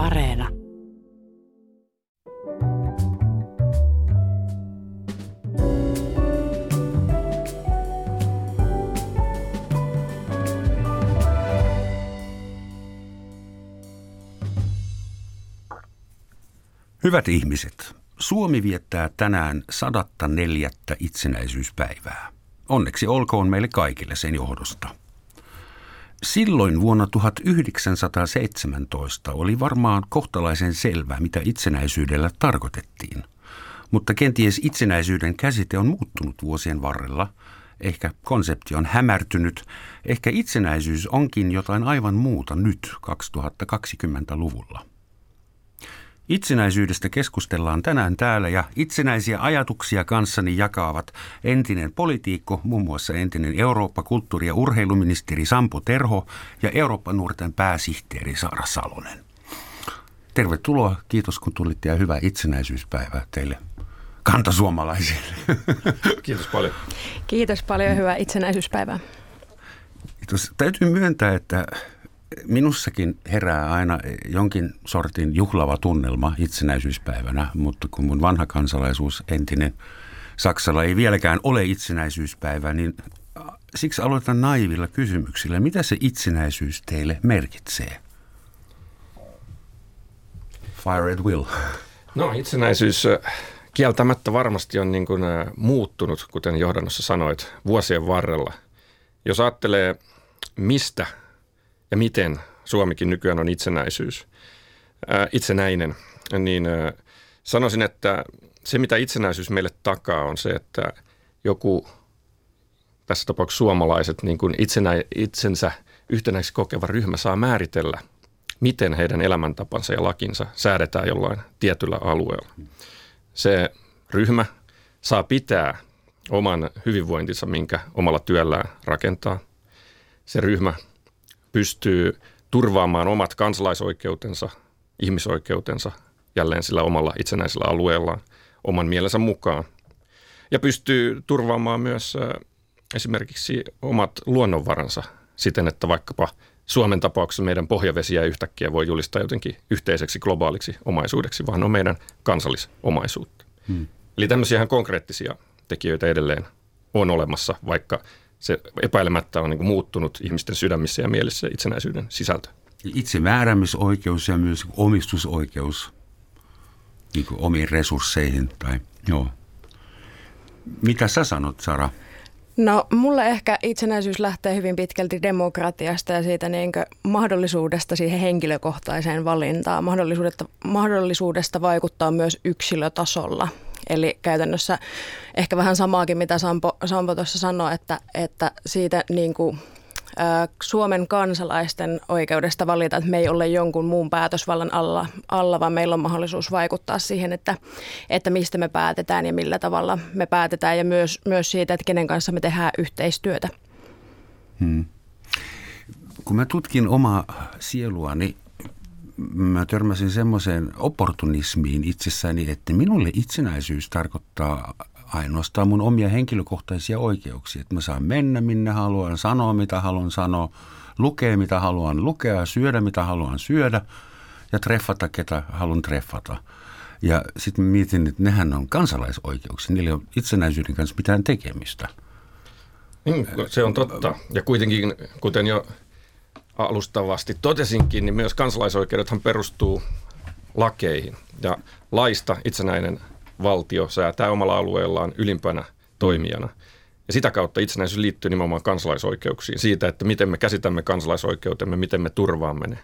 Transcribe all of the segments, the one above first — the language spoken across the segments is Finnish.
Areena. Hyvät ihmiset, Suomi viettää tänään sadatta neljättä itsenäisyyspäivää. Onneksi olkoon meille kaikille sen johdosta. Silloin vuonna 1917 oli varmaan kohtalaisen selvää, mitä itsenäisyydellä tarkoitettiin. Mutta kenties itsenäisyyden käsite on muuttunut vuosien varrella. Ehkä konsepti on hämärtynyt. Ehkä itsenäisyys onkin jotain aivan muuta nyt 2020-luvulla. Itsenäisyydestä keskustellaan tänään täällä ja itsenäisiä ajatuksia kanssani jakaavat entinen politiikko, muun muassa entinen Eurooppa-, kulttuuri- ja urheiluministeri Sampo Terho ja Eurooppa-nuorten pääsihteeri Saara Salonen. Tervetuloa, kiitos kun tulitte ja hyvää itsenäisyyspäivää teille kantasuomalaisille. Kiitos paljon. Kiitos paljon, hyvää itsenäisyyspäivää. Kiitos. Täytyy myöntää, että minussakin herää aina jonkin sortin juhlava tunnelma itsenäisyyspäivänä, mutta kun mun vanha kansalaisuus, entinen Saksalla ei vieläkään ole itsenäisyyspäivä, niin siksi aloitan naivilla kysymyksillä. Mitä se itsenäisyys teille merkitsee? Fire at will. No itsenäisyys kieltämättä varmasti on niin kuin muuttunut, kuten johdannossa sanoit, vuosien varrella. Jos ajattelee, mistä ja miten Suomikin nykyään on itsenäisyys, ää, itsenäinen, niin ää, sanoisin, että se mitä itsenäisyys meille takaa on se, että joku, tässä tapauksessa suomalaiset, niin kuin itsenä, itsensä yhtenäiseksi kokeva ryhmä saa määritellä, miten heidän elämäntapansa ja lakinsa säädetään jollain tietyllä alueella. Se ryhmä saa pitää oman hyvinvointinsa, minkä omalla työllään rakentaa. Se ryhmä pystyy turvaamaan omat kansalaisoikeutensa, ihmisoikeutensa jälleen sillä omalla itsenäisellä alueellaan oman mielensä mukaan. Ja pystyy turvaamaan myös esimerkiksi omat luonnonvaransa siten, että vaikkapa Suomen tapauksessa meidän pohjavesiä yhtäkkiä voi julistaa jotenkin yhteiseksi globaaliksi omaisuudeksi, vaan on meidän kansallisomaisuutta. Hmm. Eli tämmöisiä ihan konkreettisia tekijöitä edelleen on olemassa, vaikka se epäilemättä on niin kuin muuttunut ihmisten sydämissä ja mielessä itsenäisyyden sisältö. Itsemääräämisoikeus ja myös omistusoikeus niin kuin omiin resursseihin. Tai, joo. Mitä sä sanot, Sara? No mulle ehkä itsenäisyys lähtee hyvin pitkälti demokratiasta ja siitä niin mahdollisuudesta siihen henkilökohtaiseen valintaan, mahdollisuudesta, mahdollisuudesta vaikuttaa myös yksilötasolla. Eli käytännössä ehkä vähän samaakin, mitä Sampo, Sampo tuossa sanoi, että, että siitä niin kuin, Suomen kansalaisten oikeudesta valita, että me ei ole jonkun muun päätösvallan alla, alla vaan meillä on mahdollisuus vaikuttaa siihen, että, että mistä me päätetään ja millä tavalla me päätetään ja myös, myös siitä, että kenen kanssa me tehdään yhteistyötä. Hmm. Kun mä tutkin omaa sieluani, mä törmäsin semmoiseen opportunismiin itsessäni, että minulle itsenäisyys tarkoittaa ainoastaan mun omia henkilökohtaisia oikeuksia. Että mä saan mennä minne haluan, sanoa mitä haluan sanoa, lukea mitä haluan lukea, syödä mitä haluan syödä ja treffata ketä haluan treffata. Ja sitten mietin, että nehän on kansalaisoikeuksia, niillä ei ole itsenäisyyden kanssa mitään tekemistä. Niin, se on totta. Ja kuitenkin, kuten jo alustavasti totesinkin, niin myös kansalaisoikeudethan perustuu lakeihin. Ja laista itsenäinen valtio säätää omalla alueellaan ylimpänä toimijana. Ja sitä kautta itsenäisyys liittyy nimenomaan kansalaisoikeuksiin, siitä, että miten me käsitämme kansalaisoikeutemme, miten me turvaamme ne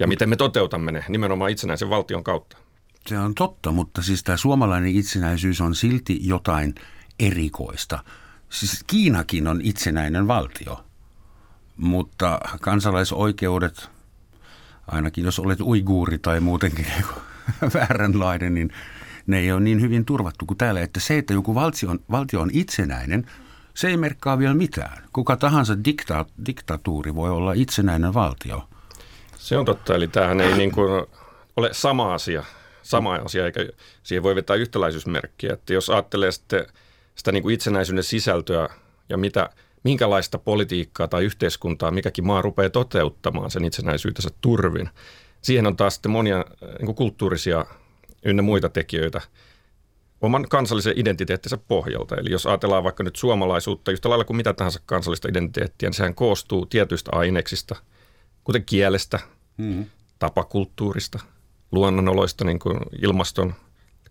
ja miten me toteutamme ne nimenomaan itsenäisen valtion kautta. Se on totta, mutta siis tämä suomalainen itsenäisyys on silti jotain erikoista. Siis Kiinakin on itsenäinen valtio, mutta kansalaisoikeudet, ainakin jos olet uiguuri tai muutenkin vääränlainen, niin ne ei ole niin hyvin turvattu kuin täällä. Että se, että joku valtio on, valtio on itsenäinen, se ei merkkaa vielä mitään. Kuka tahansa dikta, diktatuuri voi olla itsenäinen valtio. Se on totta, eli tämähän ei niin kuin ole sama asia, sama asia, eikä siihen voi vetää yhtäläisyysmerkkiä. Että jos ajattelee sitten sitä niin kuin itsenäisyyden sisältöä ja mitä, minkälaista politiikkaa tai yhteiskuntaa mikäkin maa rupeaa toteuttamaan sen itsenäisyytensä turvin, siihen on taas sitten monia niin kuin kulttuurisia ynnä muita tekijöitä oman kansallisen identiteettinsä pohjalta. Eli jos ajatellaan vaikka nyt suomalaisuutta yhtä lailla kuin mitä tahansa kansallista identiteettiä, niin sehän koostuu tietyistä aineksista, kuten kielestä, mm. tapakulttuurista, luonnonoloista, niin kuin ilmaston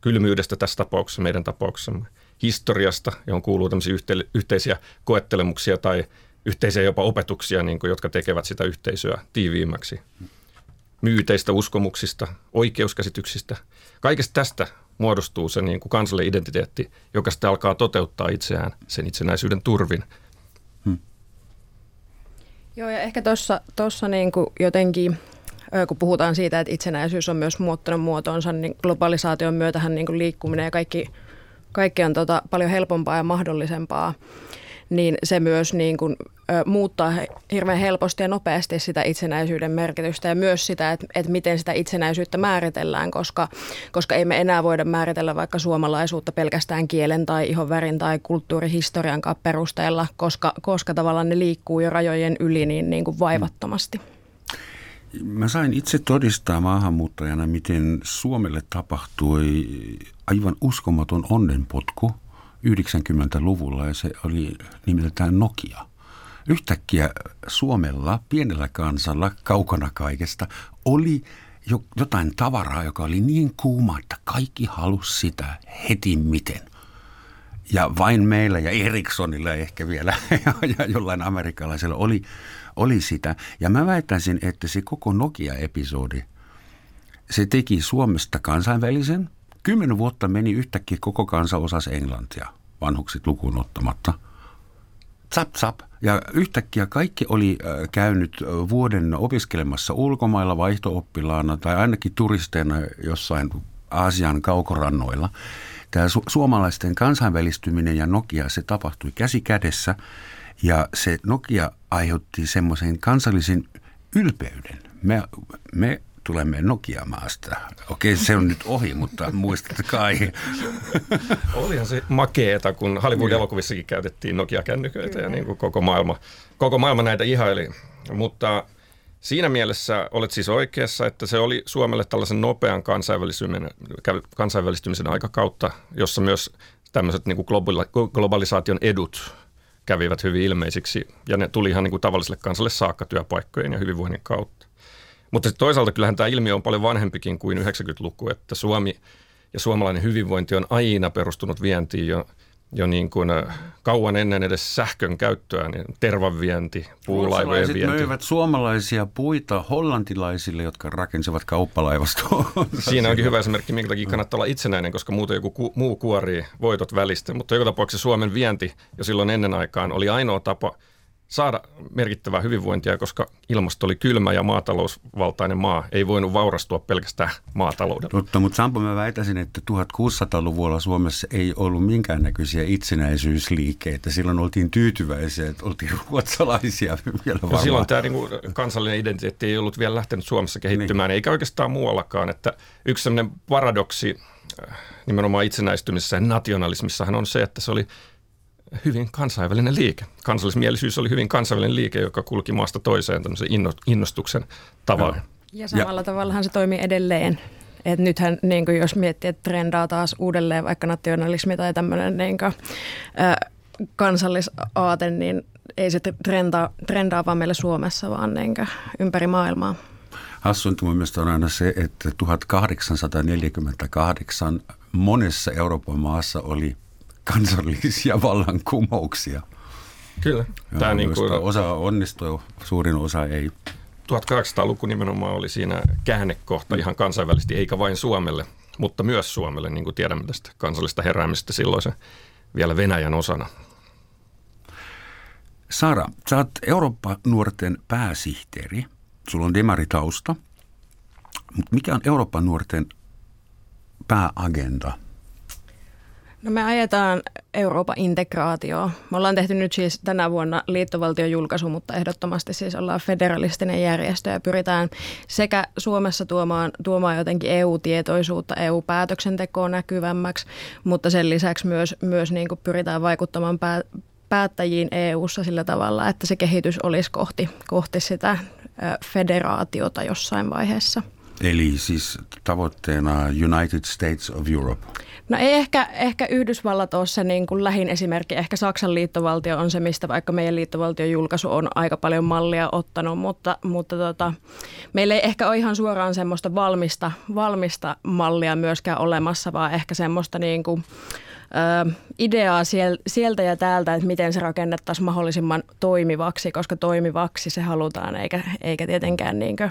kylmyydestä tässä tapauksessa, meidän tapauksessamme, historiasta, johon kuuluu tämmöisiä yhte- yhteisiä koettelemuksia tai yhteisiä jopa opetuksia, niin kuin, jotka tekevät sitä yhteisöä tiiviimmäksi. Myyteistä, uskomuksista, oikeuskäsityksistä. Kaikesta tästä muodostuu se niin kuin kansallinen identiteetti, joka sitten alkaa toteuttaa itseään sen itsenäisyyden turvin. Hmm. Joo, ja ehkä tuossa niin jotenkin kun puhutaan siitä, että itsenäisyys on myös muuttanut muotoonsa, niin globalisaation myötähän niin kuin liikkuminen ja kaikki, kaikki on tota paljon helpompaa ja mahdollisempaa niin se myös niin kuin, ö, muuttaa hirveän helposti ja nopeasti sitä itsenäisyyden merkitystä ja myös sitä, että, että miten sitä itsenäisyyttä määritellään, koska, koska ei me enää voida määritellä vaikka suomalaisuutta pelkästään kielen tai ihonvärin tai kulttuurihistorian perusteella, koska, koska tavallaan ne liikkuu jo rajojen yli niin, niin kuin vaivattomasti. Mä sain itse todistaa maahanmuuttajana, miten Suomelle tapahtui aivan uskomaton onnenpotku – 90-luvulla ja se oli nimeltään Nokia. Yhtäkkiä Suomella, pienellä kansalla, kaukana kaikesta, oli jo, jotain tavaraa, joka oli niin kuuma, että kaikki halusi sitä heti miten. Ja vain meillä ja Ericssonilla ehkä vielä ja jollain amerikkalaisella oli, oli sitä. Ja mä väittäisin, että se koko Nokia-episodi, se teki Suomesta kansainvälisen – Kymmenen vuotta meni yhtäkkiä koko kansa osas englantia, vanhukset lukuun ottamatta. Zap, zap. Ja yhtäkkiä kaikki oli äh, käynyt äh, vuoden opiskelemassa ulkomailla vaihtooppilaana tai ainakin turisteina jossain Aasian kaukorannoilla. Tämä su- suomalaisten kansainvälistyminen ja Nokia, se tapahtui käsi kädessä ja se Nokia aiheutti semmoisen kansallisen ylpeyden. Me, me tulemme Nokia-maasta. Okei, se on nyt ohi, mutta muistat kai. Olihan se makeeta, kun Hollywood-elokuvissakin käytettiin Nokia-kännyköitä ja niin kuin koko, maailma, koko maailma näitä ihaili. Mutta siinä mielessä olet siis oikeassa, että se oli Suomelle tällaisen nopean kansainvälistymisen, kansainvälistymisen aikakautta, jossa myös tämmöiset niin kuin globalisaation edut kävivät hyvin ilmeisiksi ja ne tuli ihan niin kuin tavalliselle kansalle saakka työpaikkojen ja hyvinvoinnin kautta. Mutta toisaalta kyllähän tämä ilmiö on paljon vanhempikin kuin 90-luku, että Suomi ja suomalainen hyvinvointi on aina perustunut vientiin jo, jo niin kuin kauan ennen edes sähkön käyttöä, niin tervan vienti, puulaivojen vienti. möivät suomalaisia puita hollantilaisille, jotka rakensivat kauppalaivastoa. Siinä onkin hyvä esimerkki, minkä takia kannattaa olla itsenäinen, koska muuten joku ku, muu kuorii voitot välistä. Mutta joka tapauksessa Suomen vienti jo silloin ennen aikaan oli ainoa tapa – saada merkittävää hyvinvointia, koska ilmasto oli kylmä ja maatalousvaltainen maa ei voinut vaurastua pelkästään maataloudella. Mutta, mutta Sampo mä väitäisin, että 1600-luvulla Suomessa ei ollut minkäännäköisiä itsenäisyysliikkeitä. Silloin oltiin tyytyväisiä, että oltiin ruotsalaisia vielä varmaan. No silloin tämä niin kuin, kansallinen identiteetti ei ollut vielä lähtenyt Suomessa kehittymään, niin. eikä oikeastaan muuallakaan. Että yksi sellainen paradoksi äh, nimenomaan itsenäistymisessä ja nationalismissahan on se, että se oli – hyvin kansainvälinen liike. Kansallismielisyys oli hyvin kansainvälinen liike, joka kulki maasta toiseen tämmöisen innostuksen tavalla. Ja samalla ja. tavallahan se toimii edelleen. Et nythän niin kuin jos miettii, että trendaa taas uudelleen vaikka nationalismi tai tämmöinen niin kuin, äh, kansallisaate, niin ei se trendaa, trendaa vaan meillä Suomessa, vaan niin kuin ympäri maailmaa. Hassuinta mun mielestä on aina se, että 1848 monessa Euroopan maassa oli kansallisia vallankumouksia. Kyllä. Tämä niin kuin, osa onnistui, suurin osa ei. 1800-luku nimenomaan oli siinä käännekohta ihan kansainvälisesti, eikä vain Suomelle, mutta myös Suomelle, niin kuin tiedämme tästä kansallista heräämistä silloin se vielä Venäjän osana. Sara, sä oot Eurooppa-nuorten pääsihteeri, sulla on demaritausta, mutta mikä on Eurooppa-nuorten pääagenda – No me ajetaan Euroopan integraatioa. Me ollaan tehty nyt siis tänä vuonna liittovaltion julkaisu, mutta ehdottomasti siis ollaan federalistinen järjestö ja pyritään sekä Suomessa tuomaan, tuomaan jotenkin EU-tietoisuutta, EU-päätöksentekoon näkyvämmäksi, mutta sen lisäksi myös, myös niin kuin pyritään vaikuttamaan pää, päättäjiin EU-ssa sillä tavalla, että se kehitys olisi kohti, kohti sitä federaatiota jossain vaiheessa. Eli siis tavoitteena United States of Europe. No ei ehkä, ehkä Yhdysvallat ole se niin kuin lähin esimerkki. Ehkä Saksan liittovaltio on se, mistä vaikka meidän liittovaltion julkaisu on aika paljon mallia ottanut, mutta, mutta tota, meillä ei ehkä ole ihan suoraan semmoista valmista, valmista mallia myöskään olemassa, vaan ehkä semmoista niin kuin, ideaa sieltä ja täältä, että miten se rakennettaisiin mahdollisimman toimivaksi, koska toimivaksi se halutaan, eikä, eikä tietenkään niinkö,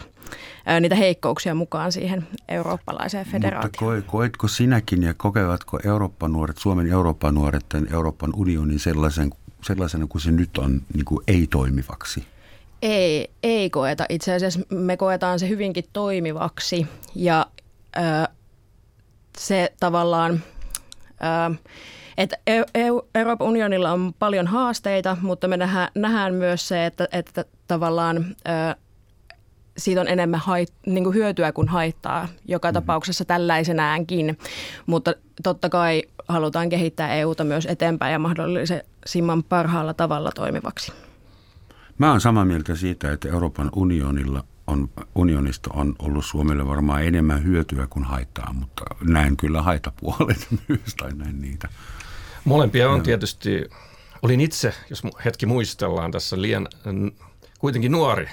niitä heikkouksia mukaan siihen eurooppalaiseen federaatioon. Mutta koetko sinäkin ja kokevatko Euroopan nuoret, Suomen Euroopan nuoret, Euroopan unionin sellaisen, sellaisena kuin se nyt on niin kuin ei-toimivaksi? Ei, ei koeta. Itse asiassa me koetaan se hyvinkin toimivaksi ja ö, se tavallaan – että Euroopan unionilla on paljon haasteita, mutta me nähdään, nähdään myös se, että, että tavallaan siitä on enemmän hait, niin kuin hyötyä kuin haittaa joka mm. tapauksessa tällaisenaankin. Mutta totta kai halutaan kehittää EUta myös eteenpäin ja mahdollisimman parhaalla tavalla toimivaksi. Mä olen samaa mieltä siitä, että Euroopan unionilla on, unionista on ollut Suomelle varmaan enemmän hyötyä kuin haittaa, mutta näen kyllä haitapuolet myös tai näin niitä. Molempia on tietysti, olin itse, jos hetki muistellaan tässä liian kuitenkin nuori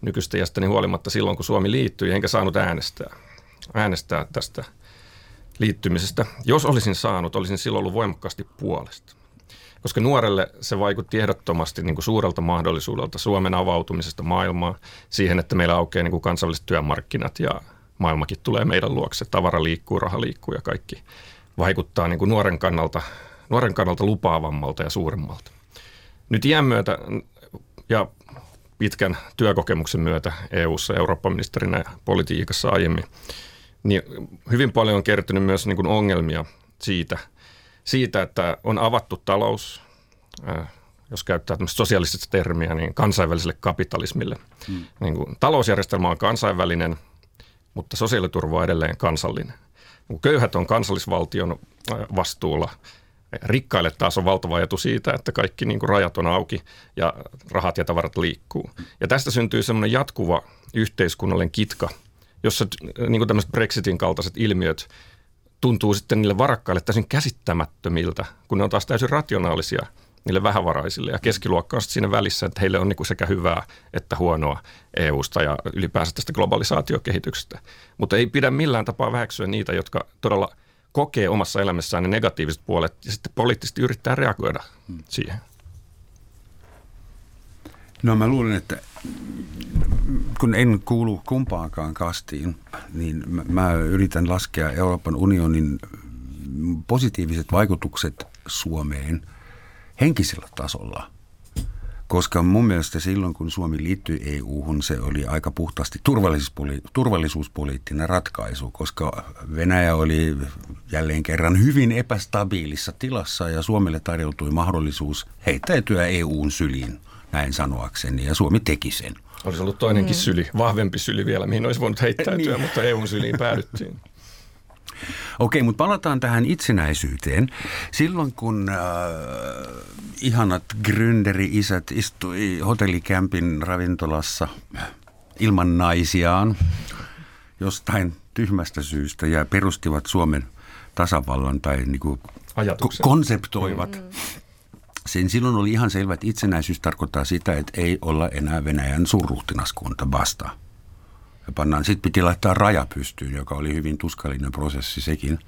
nykyistä iästäni huolimatta silloin, kun Suomi liittyi, enkä saanut äänestää, äänestää tästä liittymisestä. Jos olisin saanut, olisin silloin ollut voimakkaasti puolesta koska nuorelle se vaikutti ehdottomasti niin kuin suurelta mahdollisuudelta Suomen avautumisesta maailmaan siihen, että meillä aukeaa niin kuin kansainväliset työmarkkinat ja maailmakin tulee meidän luokse, tavara liikkuu, raha liikkuu ja kaikki vaikuttaa niin kuin nuoren, kannalta, nuoren kannalta lupaavammalta ja suuremmalta. Nyt iän myötä ja pitkän työkokemuksen myötä EU-ssa Eurooppa-ministerinä ja politiikassa aiemmin, niin hyvin paljon on kertynyt myös niin kuin ongelmia siitä – siitä, että on avattu talous, jos käyttää tämmöistä sosiaalista termiä, niin kansainväliselle kapitalismille. Hmm. Niin kuin, talousjärjestelmä on kansainvälinen, mutta sosiaaliturva on edelleen kansallinen. Köyhät on kansallisvaltion vastuulla. Rikkaille taas on valtava etu siitä, että kaikki niin kuin rajat on auki ja rahat ja tavarat liikkuu. Ja tästä syntyy semmoinen jatkuva yhteiskunnallinen kitka, jossa niin kuin tämmöiset Brexitin kaltaiset ilmiöt tuntuu sitten niille varakkaille täysin käsittämättömiltä, kun ne on taas täysin rationaalisia niille vähävaraisille. Ja keskiluokka on siinä välissä, että heille on niin kuin sekä hyvää että huonoa EUsta ja ylipäänsä tästä globalisaatiokehityksestä. Mutta ei pidä millään tapaa väheksyä niitä, jotka todella kokee omassa elämässään ne negatiiviset puolet ja sitten poliittisesti yrittää reagoida siihen. No mä luulen, että kun en kuulu kumpaankaan kastiin, niin mä, yritän laskea Euroopan unionin positiiviset vaikutukset Suomeen henkisellä tasolla. Koska mun mielestä silloin, kun Suomi liittyi EU-hun, se oli aika puhtaasti turvallisuuspoli- turvallisuuspoliittinen ratkaisu, koska Venäjä oli jälleen kerran hyvin epästabiilissa tilassa ja Suomelle tarjoutui mahdollisuus heittäytyä EUn syliin – näin sanoakseni, ja Suomi teki sen. Olisi ollut toinenkin mm. syli, vahvempi syli vielä, mihin olisi voinut heittäytyä, niin. mutta EUn syliin päädyttiin. Okei, mutta palataan tähän itsenäisyyteen. Silloin kun äh, ihanat gründeri-isät istui hotellikämpin ravintolassa ilman naisiaan jostain tyhmästä syystä ja perustivat Suomen tasavallan tai niin kuin konseptoivat mm sen silloin oli ihan selvä, että itsenäisyys tarkoittaa sitä, että ei olla enää Venäjän suurruhtinaskunta vasta. Ja pannaan, sitten piti laittaa raja pystyyn, joka oli hyvin tuskallinen prosessi sekin.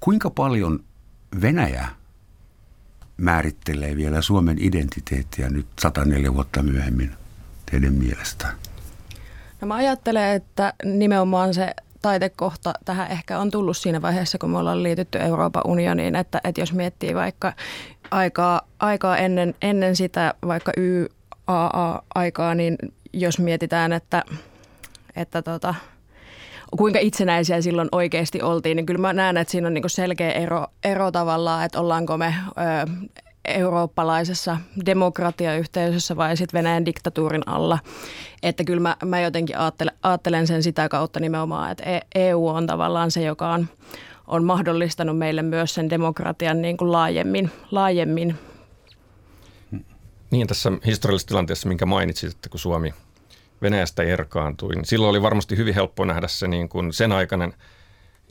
Kuinka paljon Venäjä määrittelee vielä Suomen identiteettiä nyt 104 vuotta myöhemmin teidän mielestä? No mä ajattelen, että nimenomaan se taitekohta tähän ehkä on tullut siinä vaiheessa, kun me ollaan liitytty Euroopan unioniin, että, että jos miettii vaikka aikaa, aikaa ennen, ennen sitä vaikka YAA-aikaa, niin jos mietitään, että, että tota, kuinka itsenäisiä silloin oikeasti oltiin, niin kyllä mä näen, että siinä on niin selkeä ero, ero tavallaan, että ollaanko me ö, eurooppalaisessa demokratiayhteisössä vai sitten Venäjän diktatuurin alla. Että kyllä mä, mä jotenkin ajattelen, ajattelen sen sitä kautta nimenomaan, että EU e on tavallaan se, joka on, on mahdollistanut meille myös sen demokratian niin kuin laajemmin, laajemmin. Niin tässä historiallisessa tilanteessa, minkä mainitsit, että kun Suomi Venäjästä erkaantui, niin silloin oli varmasti hyvin helppo nähdä se niin kuin sen aikainen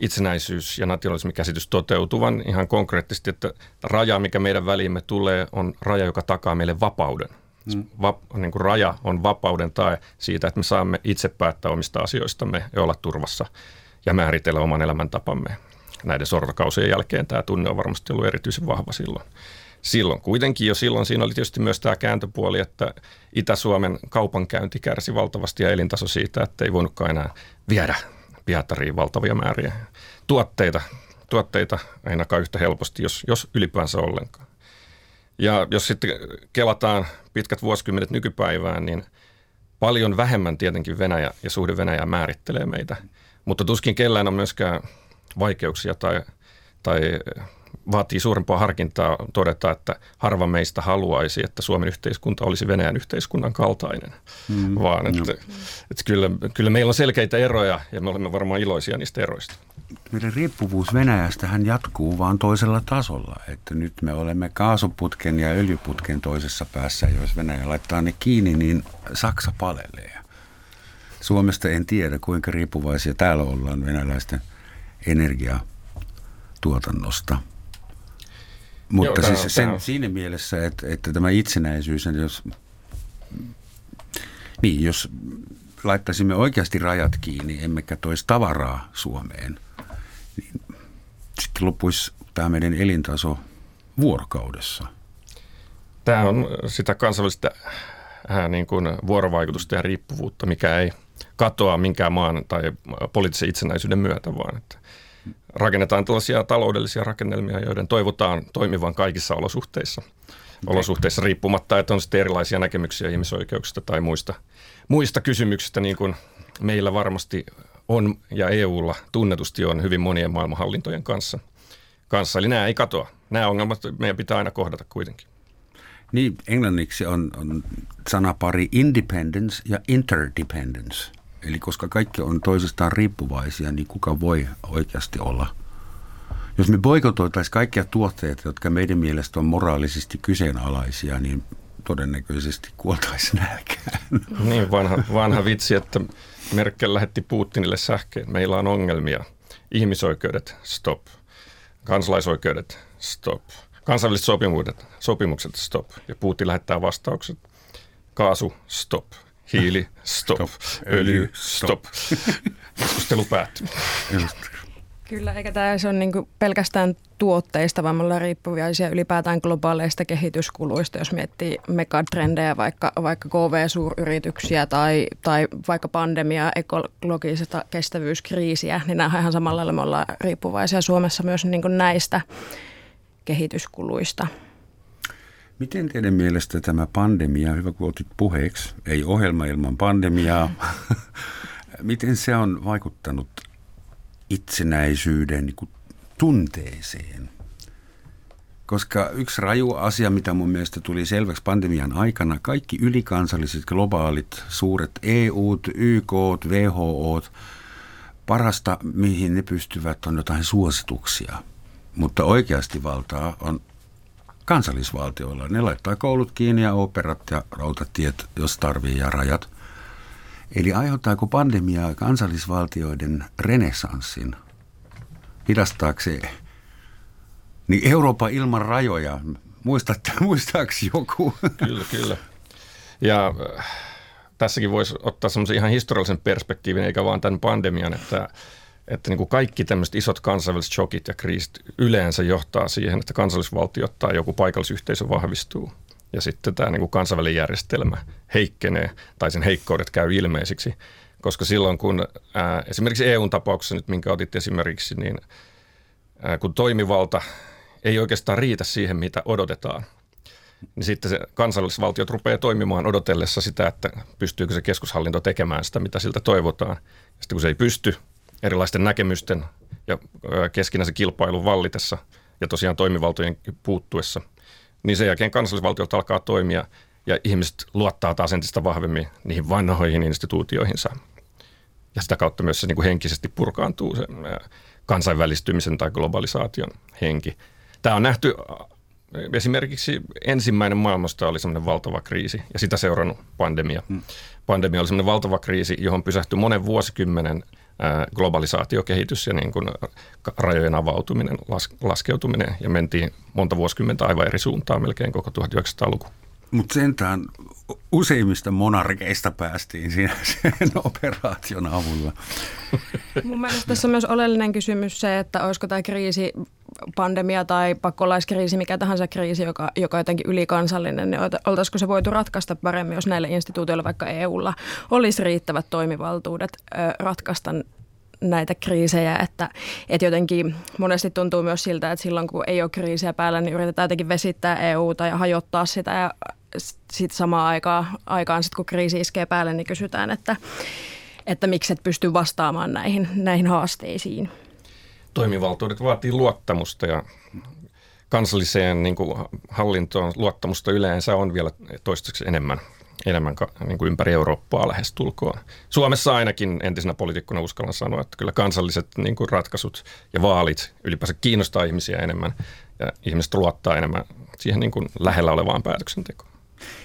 itsenäisyys- ja nationalismikäsitys toteutuvan ihan konkreettisesti, että raja, mikä meidän väliimme tulee, on raja, joka takaa meille vapauden. Mm. Va, niin kuin raja on vapauden tai siitä, että me saamme itse päättää omista asioistamme ja olla turvassa ja määritellä oman elämäntapamme. Näiden sortokausien jälkeen tämä tunne on varmasti ollut erityisen vahva silloin. Silloin kuitenkin jo silloin siinä oli tietysti myös tämä kääntöpuoli, että Itä-Suomen kaupankäynti kärsi valtavasti ja elintaso siitä, että ei voinutkaan enää viedä Pietariin valtavia määriä tuotteita, tuotteita ainakaan yhtä helposti, jos, jos ylipäänsä ollenkaan. Ja jos sitten kelataan pitkät vuosikymmenet nykypäivään, niin paljon vähemmän tietenkin Venäjä ja suhde Venäjää määrittelee meitä. Mutta tuskin kellään on myöskään vaikeuksia tai, tai vaatii suurempaa harkintaa todeta, että harva meistä haluaisi, että Suomen yhteiskunta olisi Venäjän yhteiskunnan kaltainen. Mm. Vaan että, että kyllä, kyllä meillä on selkeitä eroja ja me olemme varmaan iloisia niistä eroista. Meidän riippuvuus Venäjästä hän jatkuu vaan toisella tasolla. Että nyt me olemme kaasuputken ja öljyputken toisessa päässä. Jos Venäjä laittaa ne kiinni, niin Saksa palelee. Suomesta en tiedä, kuinka riippuvaisia täällä ollaan venäläisten energiatuotannosta. Mutta Joo, siis sen, siinä mielessä, että, että tämä itsenäisyys, jos, niin, jos laittaisimme oikeasti rajat kiinni, emmekä toisi tavaraa Suomeen, niin sitten loppuisi tämä meidän elintaso vuorokaudessa. Tämä on sitä kansainvälistä äh, niin kuin vuorovaikutusta ja riippuvuutta, mikä ei katoa minkään maan tai poliittisen itsenäisyyden myötä, vaan että rakennetaan tällaisia taloudellisia rakennelmia, joiden toivotaan toimivan kaikissa olosuhteissa. Olosuhteissa riippumatta, että on sitten erilaisia näkemyksiä ihmisoikeuksista tai muista, muista kysymyksistä, niin kuin meillä varmasti on ja EUlla tunnetusti on hyvin monien maailmanhallintojen kanssa. kanssa. Eli nämä ei katoa. Nämä ongelmat meidän pitää aina kohdata kuitenkin. Niin, englanniksi on, on sanapari independence ja interdependence – Eli koska kaikki on toisistaan riippuvaisia, niin kuka voi oikeasti olla? Jos me boikotoitaisiin kaikkia tuotteita, jotka meidän mielestä on moraalisesti kyseenalaisia, niin todennäköisesti kuoltaisiin nälkään. Niin, vanha, vanha vitsi, että Merkel lähetti Putinille sähkeen. Meillä on ongelmia. Ihmisoikeudet, stop. Kansalaisoikeudet, stop. Kansainväliset sopimukset, sopimukset, stop. Ja Putin lähettää vastaukset. Kaasu, stop hiili, stop, stop. öljy, stop. Keskustelu päättyy. Kyllä, eikä tämä se ole niin pelkästään tuotteista, vaan me ollaan riippuvaisia ylipäätään globaaleista kehityskuluista, jos miettii megatrendejä, vaikka, vaikka KV-suuryrityksiä tai, tai vaikka pandemiaa, ekologista kestävyyskriisiä, niin nämä ihan samalla lailla me ollaan riippuvaisia Suomessa myös niin näistä kehityskuluista. Miten teidän mielestä tämä pandemia, hyvä kun otit puheeksi, ei ohjelma ilman pandemiaa, miten se on vaikuttanut itsenäisyyden niin tunteeseen? Koska yksi raju asia, mitä mun mielestä tuli selväksi pandemian aikana, kaikki ylikansalliset, globaalit, suuret EU, YK, WHO, parasta mihin ne pystyvät on jotain suosituksia. Mutta oikeasti valtaa on kansallisvaltioilla. Ne laittaa koulut kiinni ja operat ja rautatiet, jos tarvii, ja rajat. Eli aiheuttaako pandemia kansallisvaltioiden renessanssin hidastaakseen niin Eurooppa ilman rajoja? Muistatte, muistaako joku? Kyllä, kyllä. Ja äh, tässäkin voisi ottaa semmoisen ihan historiallisen perspektiivin, eikä vaan tämän pandemian, että että niin kuin kaikki tämmöiset isot kansainväliset shokit ja kriisit yleensä johtaa siihen, että kansallisvaltio tai joku paikallisyhteisö vahvistuu. Ja sitten tämä niin kuin kansainvälinen järjestelmä heikkenee tai sen heikkoudet käy ilmeisiksi. Koska silloin kun ää, esimerkiksi EUn tapauksessa nyt, minkä otit esimerkiksi, niin ää, kun toimivalta ei oikeastaan riitä siihen, mitä odotetaan, niin sitten se kansallisvaltiot rupeaa toimimaan odotellessa sitä, että pystyykö se keskushallinto tekemään sitä, mitä siltä toivotaan. Ja sitten kun se ei pysty, erilaisten näkemysten ja keskinäisen kilpailun vallitessa ja tosiaan toimivaltojen puuttuessa, niin sen jälkeen kansallisvaltiot alkaa toimia ja ihmiset luottaa taas entistä vahvemmin niihin vanhoihin instituutioihinsa. Ja sitä kautta myös se niin kuin henkisesti purkaantuu se kansainvälistymisen tai globalisaation henki. Tämä on nähty esimerkiksi ensimmäinen maailmasta oli semmoinen valtava kriisi ja sitä seurannut pandemia. Hmm. Pandemia oli semmoinen valtava kriisi, johon pysähtyi monen vuosikymmenen globalisaatiokehitys ja niin kuin rajojen avautuminen, laskeutuminen ja mentiin monta vuosikymmentä aivan eri suuntaan melkein koko 1900-luku. Mutta sentään useimmista monarkeista päästiin siinä sen operaation avulla. Mun mielestä tässä on myös oleellinen kysymys se, että olisiko tämä kriisi, pandemia tai pakolaiskriisi, mikä tahansa kriisi, joka, joka jotenkin ylikansallinen, niin oltaisiko se voitu ratkaista paremmin, jos näille instituutioille, vaikka EUlla, olisi riittävät toimivaltuudet ratkaista näitä kriisejä, että, että jotenkin monesti tuntuu myös siltä, että silloin kun ei ole kriisiä päällä, niin yritetään jotenkin vesittää EUta ja hajottaa sitä ja sitten samaan aikaan, aikaan sit kun kriisi iskee päälle, niin kysytään, että, että miksi et pysty vastaamaan näihin, näihin haasteisiin. Toimivaltuudet vaatii luottamusta ja kansalliseen niin kuin hallintoon luottamusta yleensä on vielä toistaiseksi enemmän enemmän niin kuin ympäri Eurooppaa lähestulkoon. Suomessa ainakin entisenä poliitikkona uskallan sanoa, että kyllä kansalliset niin kuin ratkaisut ja vaalit ylipäänsä kiinnostaa ihmisiä enemmän ja ihmiset luottaa enemmän siihen niin kuin lähellä olevaan päätöksentekoon.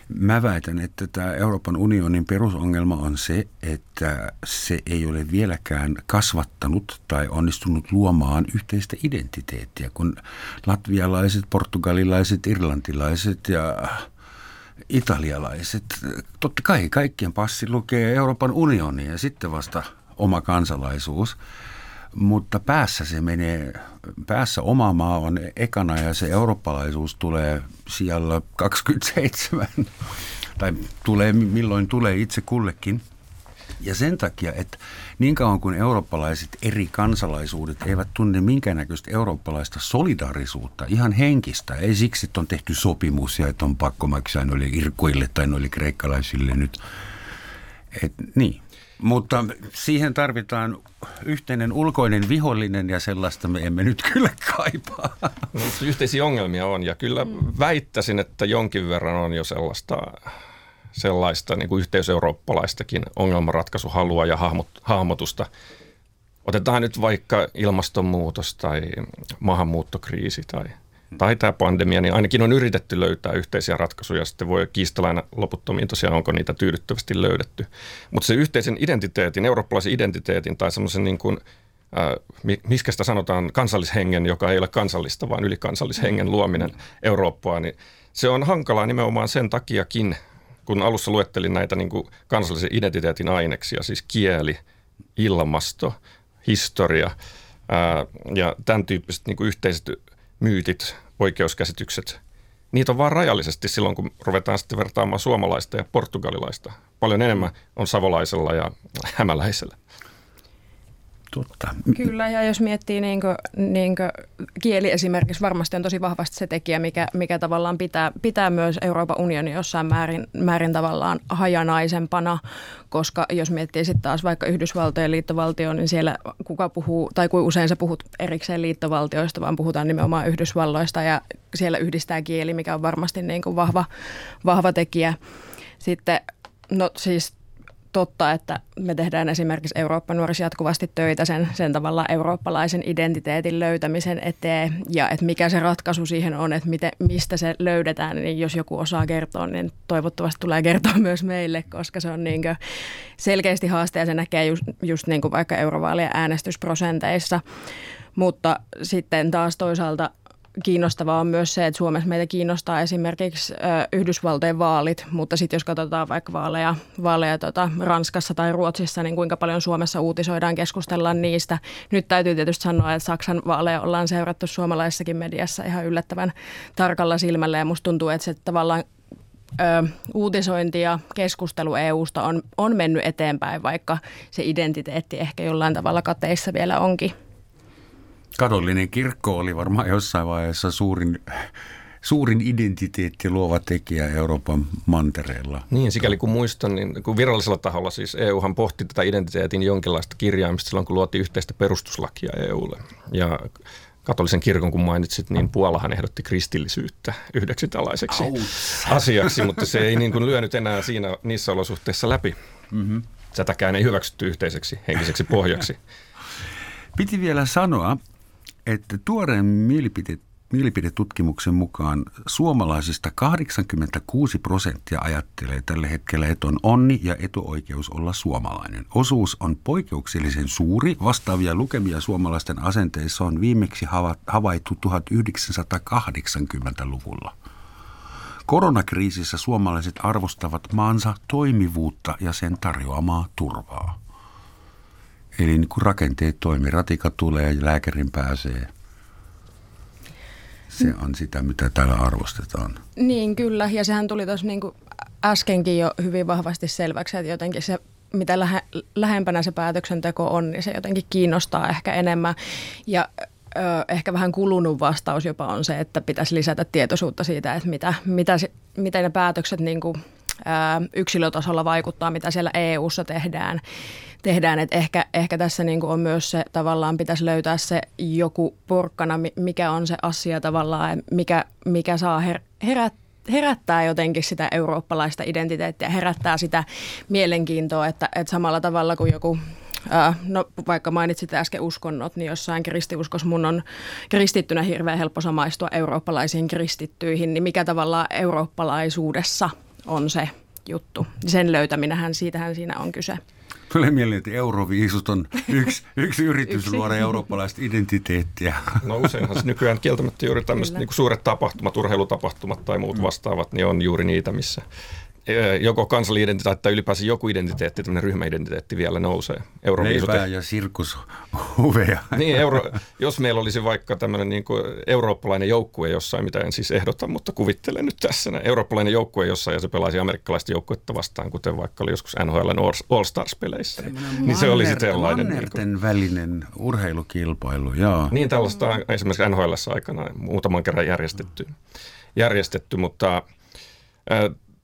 Mä väitän, että tämä Euroopan unionin perusongelma on se, että se ei ole vieläkään kasvattanut tai onnistunut luomaan yhteistä identiteettiä, kun latvialaiset, portugalilaiset, irlantilaiset ja italialaiset, totta kai kaikkien passi lukee Euroopan unioni ja sitten vasta oma kansalaisuus, mutta päässä se menee, päässä oma maa on ekana ja se eurooppalaisuus tulee siellä 27 tai tulee milloin tulee itse kullekin – ja sen takia, että niin kauan kuin eurooppalaiset eri kansalaisuudet eivät tunne minkäännäköistä eurooppalaista solidaarisuutta, ihan henkistä, ei siksi, että on tehty sopimus ja että on pakko maksaa noille irkuille tai noille kreikkalaisille nyt. Et, niin. Mutta siihen tarvitaan yhteinen ulkoinen vihollinen ja sellaista me emme nyt kyllä kaipaa. No, yhteisiä ongelmia on ja kyllä väittäisin, että jonkin verran on jo sellaista sellaista niin kuin yhteiseurooppalaistakin ongelmanratkaisuhalua ja hahmot, hahmotusta. Otetaan nyt vaikka ilmastonmuutos tai maahanmuuttokriisi tai, tai tämä pandemia, niin ainakin on yritetty löytää yhteisiä ratkaisuja. Sitten voi kiistellä aina loputtomiin tosiaan, onko niitä tyydyttävästi löydetty. Mutta se yhteisen identiteetin, eurooppalaisen identiteetin tai semmoisen niin kuin, äh, miskä sitä sanotaan, kansallishengen, joka ei ole kansallista, vaan ylikansallishengen luominen Eurooppaan, niin se on hankalaa nimenomaan sen takiakin, kun alussa luettelin näitä niin kuin kansallisen identiteetin aineksia, siis kieli, ilmasto, historia ää, ja tämän tyyppiset niin kuin yhteiset myytit, oikeuskäsitykset, niitä on vain rajallisesti silloin, kun ruvetaan sitten vertaamaan suomalaista ja portugalilaista. Paljon enemmän on savolaisella ja hämäläisellä. Totta. Kyllä, ja jos miettii niin kuin, niin kuin kieli esimerkiksi, varmasti on tosi vahvasti se tekijä, mikä, mikä tavallaan pitää, pitää myös Euroopan unioni jossain määrin, määrin tavallaan hajanaisempana, koska jos miettii sitten taas vaikka Yhdysvaltojen liittovaltio, niin siellä kuka puhuu, tai kuin usein sä puhut erikseen liittovaltioista, vaan puhutaan nimenomaan Yhdysvalloista, ja siellä yhdistää kieli, mikä on varmasti niin kuin vahva, vahva tekijä. Sitten No siis totta, että me tehdään esimerkiksi Eurooppa nuorissa jatkuvasti töitä sen, sen tavalla eurooppalaisen identiteetin löytämisen eteen ja että mikä se ratkaisu siihen on, että miten, mistä se löydetään, niin jos joku osaa kertoa, niin toivottavasti tulee kertoa myös meille, koska se on niin selkeästi haaste ja se näkee just, just niin kuin vaikka eurovaalien äänestysprosenteissa. Mutta sitten taas toisaalta kiinnostavaa on myös se, että Suomessa meitä kiinnostaa esimerkiksi Yhdysvaltojen vaalit, mutta sitten jos katsotaan vaikka vaaleja, vaaleja tota Ranskassa tai Ruotsissa, niin kuinka paljon Suomessa uutisoidaan, keskustellaan niistä. Nyt täytyy tietysti sanoa, että Saksan vaaleja ollaan seurattu suomalaisessakin mediassa ihan yllättävän tarkalla silmällä ja musta tuntuu, että se tavallaan Ö, uutisointi ja keskustelu EUsta on, on mennyt eteenpäin, vaikka se identiteetti ehkä jollain tavalla kateissa vielä onkin. Katolinen kirkko oli varmaan jossain vaiheessa suurin, suurin identiteetti luova tekijä Euroopan mantereella. Niin, sikäli kun muistan, niin kun virallisella taholla siis EUhan pohti tätä identiteetin jonkinlaista kirjaamista silloin, kun luotiin yhteistä perustuslakia EUlle. Ja katolisen kirkon, kun mainitsit, niin Puolahan ehdotti kristillisyyttä yhdeksi tällaiseksi Outs. asiaksi, mutta se ei niin kuin lyönyt enää siinä, niissä olosuhteissa läpi. Mm-hmm. Tätäkään ei hyväksytty yhteiseksi henkiseksi pohjaksi. Piti vielä sanoa, että tuoreen mielipite mielipidetutkimuksen mukaan suomalaisista 86 prosenttia ajattelee tällä hetkellä, että on onni ja etuoikeus olla suomalainen. Osuus on poikkeuksellisen suuri. Vastaavia lukemia suomalaisten asenteissa on viimeksi havaittu 1980-luvulla. Koronakriisissä suomalaiset arvostavat maansa toimivuutta ja sen tarjoamaa turvaa. Eli niin kun rakenteet toimii, ratika tulee ja lääkärin pääsee – se on sitä, mitä täällä arvostetaan. Niin, kyllä. Ja sehän tuli tuossa niin äskenkin jo hyvin vahvasti selväksi, että jotenkin se mitä lähe, lähempänä se päätöksenteko on, niin se jotenkin kiinnostaa ehkä enemmän. Ja ö, ehkä vähän kulunut vastaus jopa on se, että pitäisi lisätä tietoisuutta siitä, että mitä, mitä, miten ne päätökset niin kuin, yksilötasolla vaikuttaa, mitä siellä EU-ssa tehdään tehdään. Että ehkä, ehkä tässä niin kuin on myös se, tavallaan pitäisi löytää se joku porkkana, mikä on se asia tavallaan, mikä, mikä saa her, herät, herättää jotenkin sitä eurooppalaista identiteettiä, herättää sitä mielenkiintoa, että, että samalla tavalla kuin joku No vaikka mainitsit äsken uskonnot, niin jossain kristiuskossa mun on kristittynä hirveän helppo samaistua eurooppalaisiin kristittyihin, niin mikä tavallaan eurooppalaisuudessa on se juttu. Sen löytäminähän, siitähän siinä on kyse. Tulee mieleen, että Euroviisut on yksi, yksi yritys yksi. luoda eurooppalaista identiteettiä. No useinhan nykyään kieltämättä juuri tämmöiset niin suuret tapahtumat, urheilutapahtumat tai muut mm. vastaavat, niin on juuri niitä, missä joko kansallidentiteetti tai ylipäänsä joku identiteetti, tämmöinen ryhmäidentiteetti vielä nousee. Leipää ja sirkushuveja. Niin, euro, jos meillä olisi vaikka tämmöinen niin kuin eurooppalainen joukkue jossain, mitä en siis ehdota, mutta kuvittelen nyt tässä. Eurooppalainen joukkue jossain ja se pelaisi amerikkalaista joukkuetta vastaan, kuten vaikka oli joskus NHL All Stars-peleissä. Niin se olisi sellainen. Mannerten niin kuin, välinen urheilukilpailu, joo. Niin tällaista esimerkiksi NHL aikana muutaman kerran järjestetty, järjestetty mutta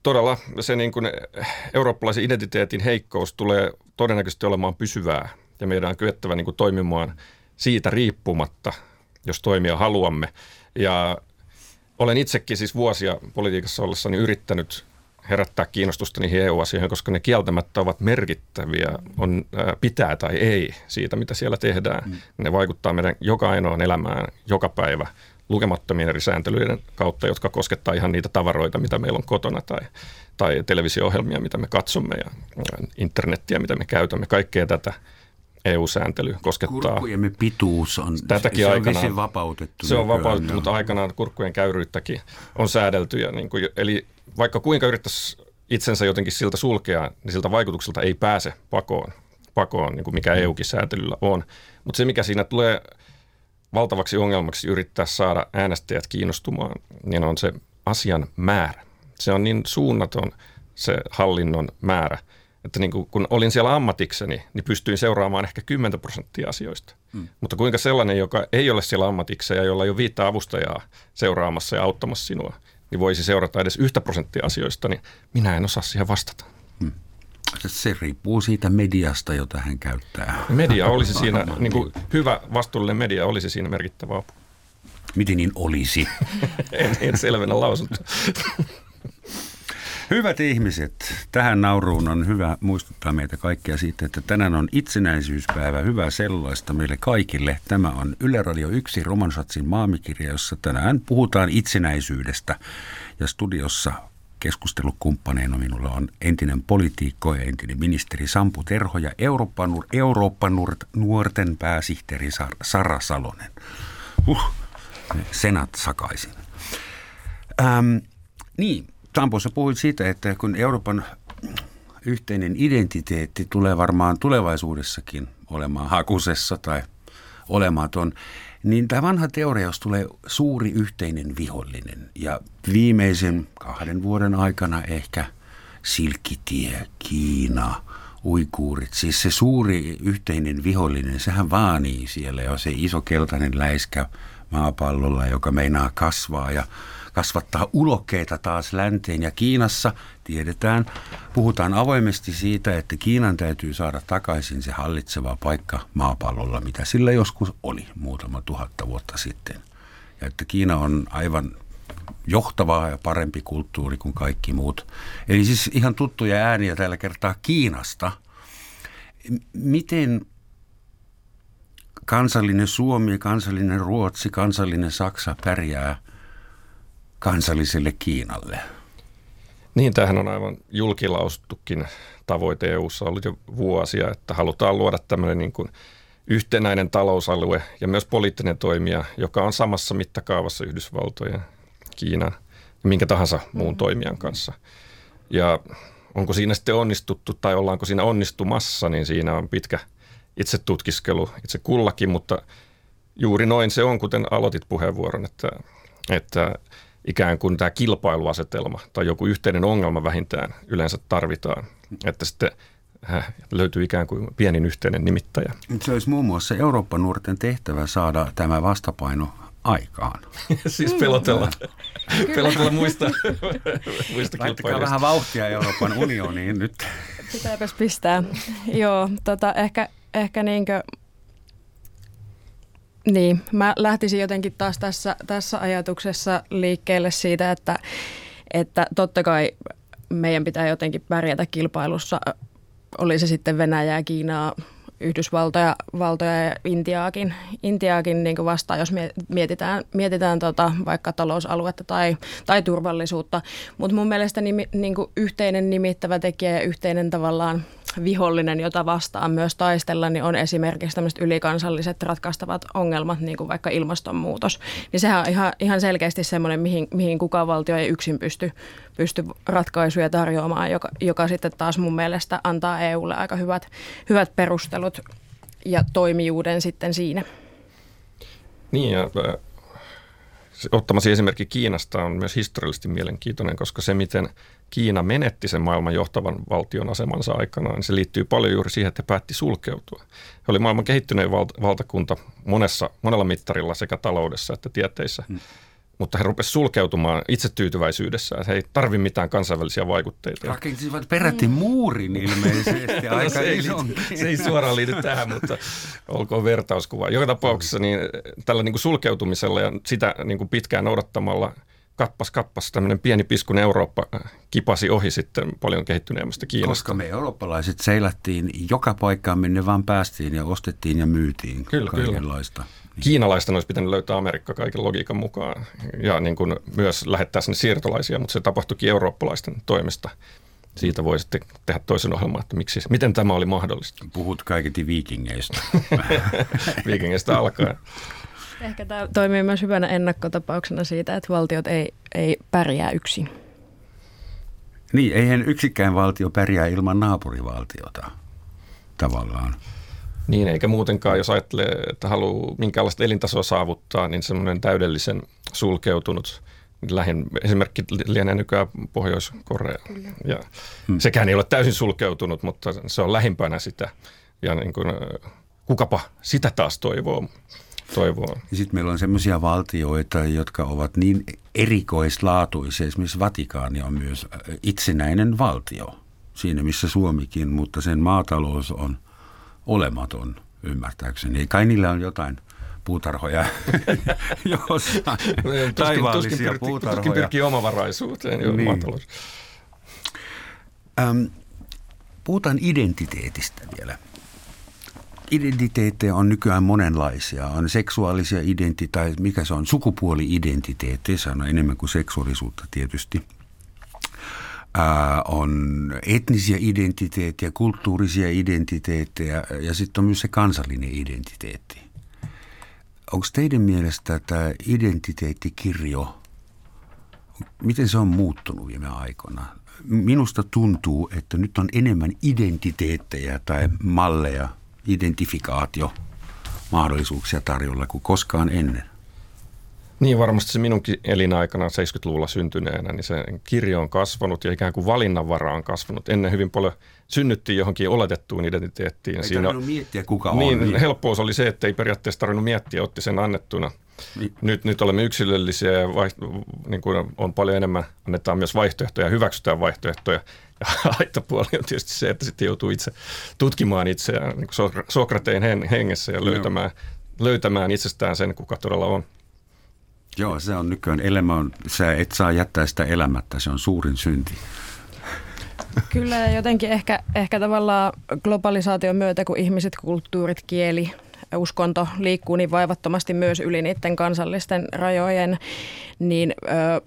todella se niin kuin eurooppalaisen identiteetin heikkous tulee todennäköisesti olemaan pysyvää ja meidän on kyettävä niin kuin toimimaan siitä riippumatta, jos toimia haluamme. Ja olen itsekin siis vuosia politiikassa ollessani yrittänyt herättää kiinnostusta niihin EU-asioihin, koska ne kieltämättä ovat merkittäviä, on pitää tai ei siitä, mitä siellä tehdään. Mm. Ne vaikuttaa meidän joka ainoan elämään joka päivä lukemattomien eri sääntelyiden kautta, jotka koskettaa ihan niitä tavaroita, mitä meillä on kotona tai, tai televisio-ohjelmia, mitä me katsomme ja internettiä, mitä me käytämme. Kaikkea tätä EU-sääntely koskettaa. Kurkkujemme pituus on, tätäkin se aikanaan, on vapautettu. Se on vapautettu, mutta aikanaan kurkkujen käyryyttäkin on säädelty. Ja niin kuin, eli vaikka kuinka yrittäisi itsensä jotenkin siltä sulkea, niin siltä vaikutukselta ei pääse pakoon, pakoon niin kuin mikä EUkin säätelyllä on. Mutta se, mikä siinä tulee valtavaksi ongelmaksi yrittää saada äänestäjät kiinnostumaan, niin on se asian määrä. Se on niin suunnaton se hallinnon määrä, että niin kuin, kun olin siellä ammatikseni, niin pystyin seuraamaan ehkä 10 prosenttia asioista. Hmm. Mutta kuinka sellainen, joka ei ole siellä ammatikseen ja jolla ei ole viittä avustajaa seuraamassa ja auttamassa sinua, niin voisi seurata edes yhtä prosenttia asioista, niin minä en osaa siihen vastata. Hmm. Se riippuu siitä mediasta, jota hän käyttää. Media olisi siinä, niin kuin hyvä vastuullinen media olisi siinä merkittävä apu. Miten niin olisi? en, en selvennä lausunto. Hyvät ihmiset, tähän nauruun on hyvä muistuttaa meitä kaikkia siitä, että tänään on itsenäisyyspäivä, hyvä sellaista meille kaikille. Tämä on Yle Radio 1 Romansatsin maamikirja, jossa tänään puhutaan itsenäisyydestä. Ja studiossa keskustelukumppaneina minulla on entinen poliitikko ja entinen ministeri Sampu Terho ja Eurooppa, Eurooppa nuorten pääsihteeri Sara Salonen. Uh, senat sakaisin. Ähm, niin, Sampo, sä puhuit siitä, että kun Euroopan yhteinen identiteetti tulee varmaan tulevaisuudessakin olemaan hakusessa tai olematon, niin tämä vanha teoria, jos tulee suuri yhteinen vihollinen. Ja viimeisen kahden vuoden aikana ehkä silkkitie, Kiina, uikuurit, siis se suuri yhteinen vihollinen, sehän vaanii siellä jo se iso keltainen läiskä maapallolla, joka meinaa kasvaa. Ja kasvattaa ulokkeita taas länteen. Ja Kiinassa tiedetään, puhutaan avoimesti siitä, että Kiinan täytyy saada takaisin se hallitseva paikka maapallolla, mitä sillä joskus oli muutama tuhatta vuotta sitten. Ja että Kiina on aivan johtavaa ja parempi kulttuuri kuin kaikki muut. Eli siis ihan tuttuja ääniä tällä kertaa Kiinasta. Miten kansallinen Suomi, kansallinen Ruotsi, kansallinen Saksa pärjää kansalliselle Kiinalle? Niin, tämähän on aivan julkilaustukin tavoite EU-ssa ollut jo vuosia, että halutaan luoda tämmöinen niin kuin yhtenäinen talousalue ja myös poliittinen toimija, joka on samassa mittakaavassa Yhdysvaltojen, Kiinan ja minkä tahansa muun toimijan kanssa. Ja onko siinä sitten onnistuttu tai ollaanko siinä onnistumassa, niin siinä on pitkä itse tutkiskelu itse kullakin, mutta juuri noin se on, kuten aloitit puheenvuoron, että, että ikään kuin tämä kilpailuasetelma tai joku yhteinen ongelma vähintään yleensä tarvitaan, että sitten äh, löytyy ikään kuin pienin yhteinen nimittäjä. Se olisi muun muassa Euroopan nuorten tehtävä saada tämä vastapaino aikaan. siis pelotella, pelotella muista, muista Laittakaa vähän vauhtia Euroopan unioniin nyt. Pitääpäs pistää. Joo, tota, ehkä, ehkä niinkö, niin, mä lähtisin jotenkin taas tässä, tässä ajatuksessa liikkeelle siitä, että, että totta kai meidän pitää jotenkin pärjätä kilpailussa, oli se sitten Venäjää, Kiinaa, Yhdysvaltoja valtoja ja Intiaakin, Intiaakin niin vastaan, jos mietitään, mietitään tota, vaikka talousaluetta tai, tai turvallisuutta. Mutta mun mielestä nimi, niin yhteinen nimittävä tekijä ja yhteinen tavallaan vihollinen, jota vastaan myös taistella, niin on esimerkiksi tämmöiset ylikansalliset ratkaistavat ongelmat, niin kuin vaikka ilmastonmuutos. Niin sehän on ihan, ihan selkeästi semmoinen, mihin, mihin kukaan valtio ei yksin pysty, pysty ratkaisuja tarjoamaan, joka, joka sitten taas mun mielestä antaa EUlle aika hyvät, hyvät perustelut ja toimijuuden sitten siinä. Niin ja ottamasi esimerkki Kiinasta on myös historiallisesti mielenkiintoinen, koska se, miten Kiina menetti sen maailman johtavan valtion asemansa aikana, niin se liittyy paljon juuri siihen, että päätti sulkeutua. He oli maailman kehittynein valtakunta monessa, monella mittarilla sekä taloudessa että tieteissä. Hmm mutta he rupesivat sulkeutumaan itsetyytyväisyydessä. He ei tarvi mitään kansainvälisiä vaikutteita. Rakentivat peräti muurin ilmeisesti aika no, se, ei, se ei suoraan liity tähän, mutta olkoon vertauskuva. Joka tapauksessa niin tällä niin kuin sulkeutumisella ja sitä niin kuin pitkään noudattamalla – kappas kappas tämmöinen pieni piskun Eurooppa kipasi ohi sitten paljon kehittyneemmästä Kiinasta. Koska me eurooppalaiset seilattiin joka paikkaan, minne vaan päästiin ja ostettiin ja myytiin kyllä, kaikenlaista. Kyllä. Kiinalaisten olisi pitänyt löytää Amerikka kaiken logiikan mukaan ja niin kuin myös lähettää sinne siirtolaisia, mutta se tapahtuikin eurooppalaisten toimesta. Siitä voi sitten tehdä toisen ohjelman, että miksi, miten tämä oli mahdollista. Puhut kaiketi viikingeistä. viikingeistä alkaen. Ehkä tämä toimii myös hyvänä ennakkotapauksena siitä, että valtiot ei, ei pärjää yksin. Niin, eihän yksikään valtio pärjää ilman naapurivaltiota tavallaan. Niin, eikä muutenkaan, jos ajattelee, että haluaa minkälaista elintasoa saavuttaa, niin semmoinen täydellisen sulkeutunut lähin esimerkki lienee nykyään Pohjois-Korea. Ja hmm. Sekään ei ole täysin sulkeutunut, mutta se on lähimpänä sitä. Ja niin kuin, kukapa sitä taas toivoo. toivoo. Sitten meillä on sellaisia valtioita, jotka ovat niin erikoislaatuisia. Esimerkiksi Vatikaani on myös itsenäinen valtio, siinä missä Suomikin, mutta sen maatalous on – olematon ymmärtääkseni. Kai niillä on jotain puutarhoja jossain, taivaallisia tuskin, puutarhoja. Tuskin pyrkii omavaraisuuteen jo niin. maatalous. Ähm, puhutaan identiteetistä vielä. Identiteettejä on nykyään monenlaisia. On seksuaalisia identiteettejä, mikä se on, sukupuoli-identiteettejä, se on enemmän kuin seksuaalisuutta tietysti – on etnisiä identiteettejä, kulttuurisia identiteettejä ja sitten on myös se kansallinen identiteetti. Onko teidän mielestä tämä identiteettikirjo, miten se on muuttunut viime aikoina? Minusta tuntuu, että nyt on enemmän identiteettejä tai malleja, identifikaatio mahdollisuuksia tarjolla kuin koskaan ennen. Niin varmasti se minunkin elinaikana 70-luvulla syntyneenä, niin se kirjo on kasvanut ja ikään kuin valinnanvara on kasvanut. Ennen hyvin paljon synnyttiin johonkin oletettuun identiteettiin. Ei Siinä, miettiä, kuka niin, on. Niin. Helppous oli se, että ei periaatteessa tarvinnut miettiä, otti sen annettuna. Niin. Nyt, nyt olemme yksilöllisiä ja vaiht- niin kuin on paljon enemmän, annetaan myös vaihtoehtoja, hyväksytään vaihtoehtoja. Ja haittapuoli on tietysti se, että sitten joutuu itse tutkimaan itseään niin Sokrateen hengessä ja löytämään, löytämään itsestään sen, kuka todella on. Joo, se on nykyään elämä on, sä et saa jättää sitä elämättä, se on suurin synti. Kyllä jotenkin ehkä, ehkä tavallaan globalisaation myötä, kun ihmiset, kulttuurit, kieli uskonto liikkuu niin vaivattomasti myös yli niiden kansallisten rajojen, niin ö,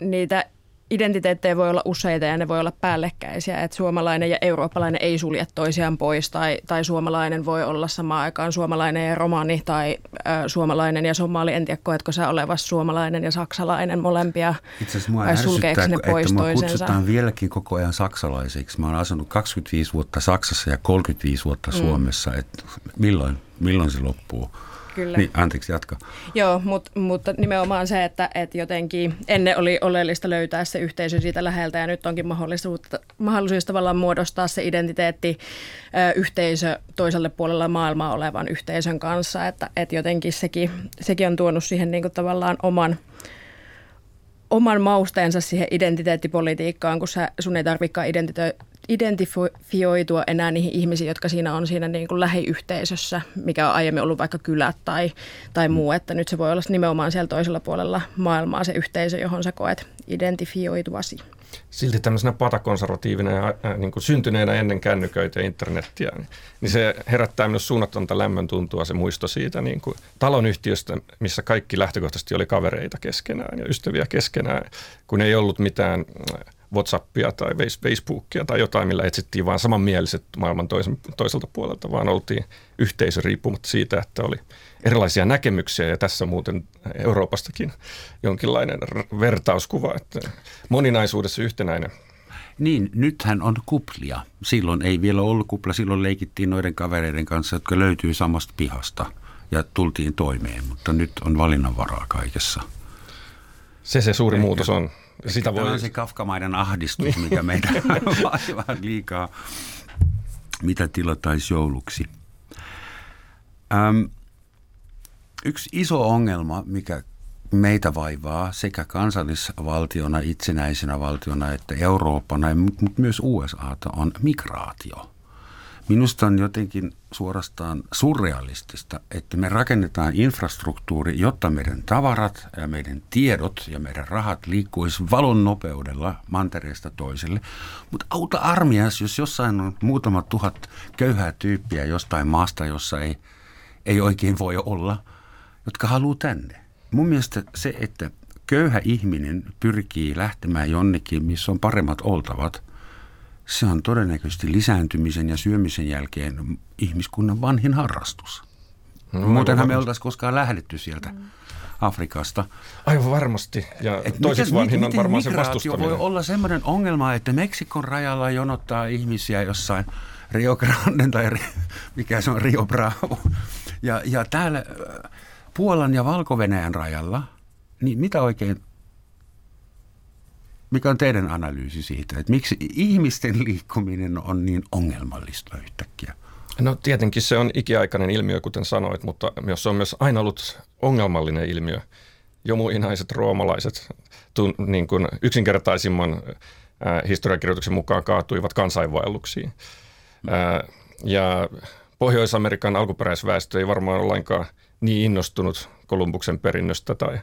niitä identiteettejä voi olla useita ja ne voi olla päällekkäisiä, että suomalainen ja eurooppalainen ei sulje toisiaan pois tai, tai suomalainen voi olla samaan aikaan suomalainen ja romani tai ä, suomalainen ja somali. En tiedä, koetko sä olevas suomalainen ja saksalainen molempia Itse asiassa mua ärsyttää, ne pois että mua kutsutaan vieläkin koko ajan saksalaisiksi. Mä oon asunut 25 vuotta Saksassa ja 35 vuotta mm. Suomessa. Että milloin, milloin se loppuu? Kyllä. Niin, anteeksi, jatka. Joo, mut, mutta nimenomaan se, että, että jotenkin ennen oli oleellista löytää se yhteisö siitä läheltä ja nyt onkin mahdollisuus, mahdollisuus tavallaan muodostaa se identiteetti yhteisö toiselle puolella maailmaa olevan yhteisön kanssa, että, että jotenkin sekin, sekin on tuonut siihen niin kuin tavallaan oman, oman mausteensa siihen identiteettipolitiikkaan, kun sä, sun ei tarvitsekaan identito- identifioitua enää niihin ihmisiin, jotka siinä on siinä niin kuin lähiyhteisössä, mikä on aiemmin ollut vaikka kylät tai, tai muu, että nyt se voi olla nimenomaan siellä toisella puolella maailmaa se yhteisö, johon sä koet identifioituvasi. Silti tämmöisenä patakonservatiivina ja äh, niin kuin syntyneenä ennen kännyköitä ja internettiä, niin, niin se herättää myös suunnatonta lämmön tuntua se muisto siitä niin kuin talonyhtiöstä, missä kaikki lähtökohtaisesti oli kavereita keskenään ja ystäviä keskenään, kun ei ollut mitään Whatsappia tai Facebookia tai jotain, millä etsittiin vaan samanmieliset maailman toisen, toiselta puolelta, vaan oltiin yhteisö riippumatta siitä, että oli erilaisia näkemyksiä ja tässä muuten Euroopastakin jonkinlainen vertauskuva, että moninaisuudessa yhtenäinen. Niin, nythän on kuplia. Silloin ei vielä ollut kupla, silloin leikittiin noiden kavereiden kanssa, jotka löytyy samasta pihasta ja tultiin toimeen, mutta nyt on valinnanvaraa kaikessa. Se se suuri Eikä. muutos on. Sitä voi... on se kafkamaiden ahdistus, mikä meitä vaivaa liikaa, mitä tilattaisi jouluksi. Öm, yksi iso ongelma, mikä meitä vaivaa sekä kansallisvaltiona, itsenäisenä valtiona että Eurooppana, mutta myös USA, on migraatio – Minusta on jotenkin suorastaan surrealistista, että me rakennetaan infrastruktuuri, jotta meidän tavarat ja meidän tiedot ja meidän rahat liikkuisi valon nopeudella mantereesta toiselle. Mutta auta armias, jos jossain on muutama tuhat köyhää tyyppiä jostain maasta, jossa ei, ei oikein voi olla, jotka haluaa tänne. Mun mielestä se, että köyhä ihminen pyrkii lähtemään jonnekin, missä on paremmat oltavat – se on todennäköisesti lisääntymisen ja syömisen jälkeen ihmiskunnan vanhin harrastus. No, Muutenhan me oltaisiin koskaan lähdetty sieltä mm. Afrikasta. Aivan varmasti. Ja Et toiseksi vanhin on varmaan se vastustaminen. voi olla sellainen ongelma, että Meksikon rajalla jonottaa ihmisiä jossain Rio Grande tai mikä se on Rio Bravo. Ja, ja täällä äh, Puolan ja valko rajalla, niin mitä oikein mikä on teidän analyysi siitä, että miksi ihmisten liikkuminen on niin ongelmallista yhtäkkiä? No tietenkin se on ikiaikainen ilmiö, kuten sanoit, mutta myös se on myös aina ollut ongelmallinen ilmiö. Jo muinaiset roomalaiset tun, niin kuin yksinkertaisimman äh, historiakirjoituksen mukaan kaatuivat kansainvaelluksiin. Äh, ja Pohjois-Amerikan alkuperäisväestö ei varmaan lainkaan niin innostunut Kolumbuksen perinnöstä tai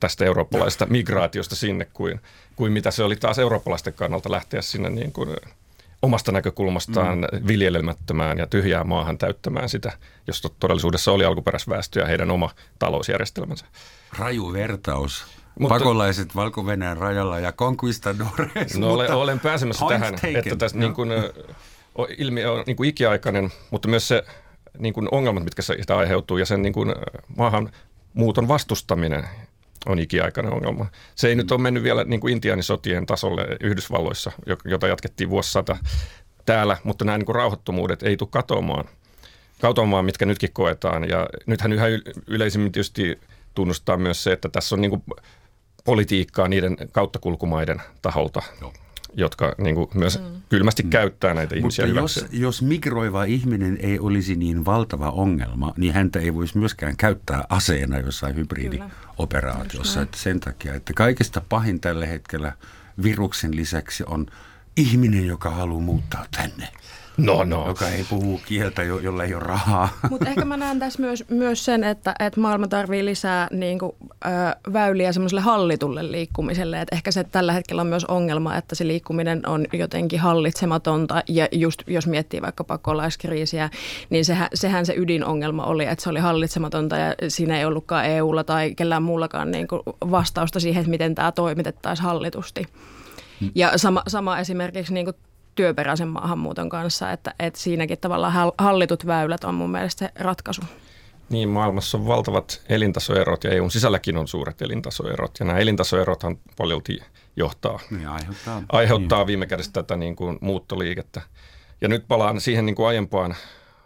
tästä eurooppalaisesta migraatiosta sinne kuin, kuin mitä se oli taas eurooppalaisten kannalta lähteä sinne niin kuin omasta näkökulmastaan mm. viljelemättömään ja tyhjää maahan täyttämään sitä, josta todellisuudessa oli alkuperäisväestö ja heidän oma talousjärjestelmänsä. Raju vertaus. Mutta, Pakolaiset valko rajalla ja conquistadores. No olen, olen pääsemässä tähän, taken. että tässä no. niin kuin, ilmiö on niin kuin ikiaikainen, mutta myös se niin kuin ongelmat, mitkä sitä aiheutuu ja sen niin kuin maahan muuton vastustaminen on ikiaikainen ongelma. Se ei nyt ole mennyt vielä niin kuin intiaanisotien tasolle Yhdysvalloissa, jota jatkettiin vuosisata täällä, mutta nämä niin kuin rauhattomuudet ei tule katoamaan, katoamaan, mitkä nytkin koetaan. Ja nythän yhä yleisimmin tietysti tunnustaa myös se, että tässä on niin kuin politiikkaa niiden kauttakulkumaiden taholta. Joo jotka niin kuin myös mm. kylmästi mm. käyttää näitä ihmisiä Mutta jos, jos migroiva ihminen ei olisi niin valtava ongelma, niin häntä ei voisi myöskään käyttää aseena jossain hybridioperaatiossa. Että sen takia, että kaikista pahin tällä hetkellä viruksen lisäksi on ihminen, joka haluaa muuttaa tänne. No, no. joka ei puhu kieltä, jo, jolla ei ole rahaa. Mutta ehkä mä näen tässä myös, myös sen, että, että maailma tarvii lisää niin kuin, ö, väyliä semmoiselle hallitulle liikkumiselle. Et ehkä se tällä hetkellä on myös ongelma, että se liikkuminen on jotenkin hallitsematonta. Ja just jos miettii vaikka pakolaiskriisiä, niin sehän, sehän se ydinongelma oli, että se oli hallitsematonta ja siinä ei ollutkaan EUlla tai kellään muullakaan niin kuin vastausta siihen, että miten tämä toimitettaisiin hallitusti. Mm. Ja sama, sama esimerkiksi niin kuin työperäisen maahanmuuton kanssa, että, että siinäkin tavallaan hallitut väylät on mun mielestä se ratkaisu. Niin, maailmassa on valtavat elintasoerot ja EUn sisälläkin on suuret elintasoerot. Ja nämä elintasoerothan paljolti johtaa, niin, aiheuttaa, aiheuttaa niin. viime kädessä tätä niin kuin muuttoliikettä. Ja nyt palaan siihen niin kuin aiempaan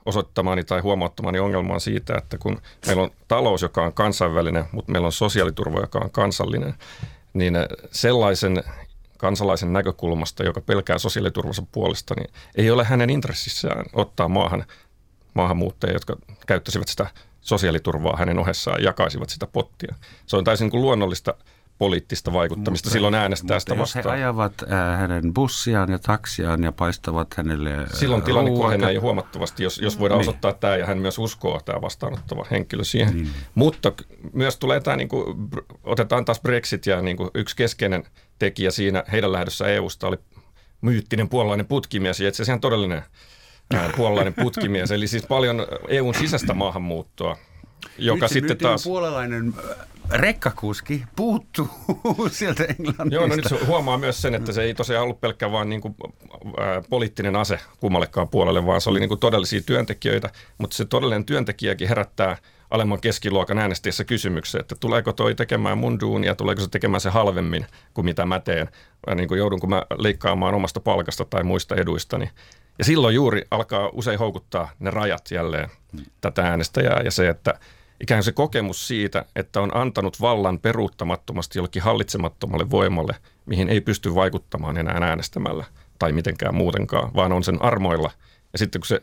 osoittamaani tai huomauttamani ongelmaan siitä, että kun meillä on talous, joka on kansainvälinen, mutta meillä on sosiaaliturva, joka on kansallinen, niin sellaisen kansalaisen näkökulmasta, joka pelkää sosiaaliturvansa puolesta, niin ei ole hänen intressissään ottaa maahan maahanmuuttajia, jotka käyttäisivät sitä sosiaaliturvaa hänen ohessaan ja jakaisivat sitä pottia. Se on täysin kuin luonnollista poliittista vaikuttamista mutta, silloin äänestää sitä vastaan. jos he ajavat äh, hänen bussiaan ja taksiaan ja paistavat hänelle äh, Silloin tilanne kohenee jo huomattavasti, jos, jos voidaan niin. osoittaa tämä ja hän myös uskoo tämä vastaanottava henkilö siihen. Niin. Mutta myös tulee tämä, niin kuin, otetaan taas Brexit ja niin kuin yksi keskeinen tekijä siinä heidän lähdössä EUsta oli myyttinen puolalainen putkimies ja itse asiassa todellinen puolalainen putkimies. Eli siis paljon EUn sisäistä maahanmuuttoa joka nyt, sitten taas... puolalainen rekkakuski puuttuu sieltä Englannista. Joo, no nyt se huomaa myös sen, että se ei tosiaan ollut pelkkä vaan niin kuin, ää, poliittinen ase kummallekaan puolelle, vaan se oli niin kuin todellisia työntekijöitä, mutta se todellinen työntekijäkin herättää alemman keskiluokan äänestäjissä kysymyksen, että tuleeko toi tekemään mun duunia, tuleeko se tekemään se halvemmin kuin mitä mä teen, niin kuin joudunko mä leikkaamaan omasta palkasta tai muista eduistani. Ja silloin juuri alkaa usein houkuttaa ne rajat jälleen tätä äänestäjää ja se, että ikään se kokemus siitä, että on antanut vallan peruuttamattomasti jollekin hallitsemattomalle voimalle, mihin ei pysty vaikuttamaan enää äänestämällä tai mitenkään muutenkaan, vaan on sen armoilla. Ja sitten kun se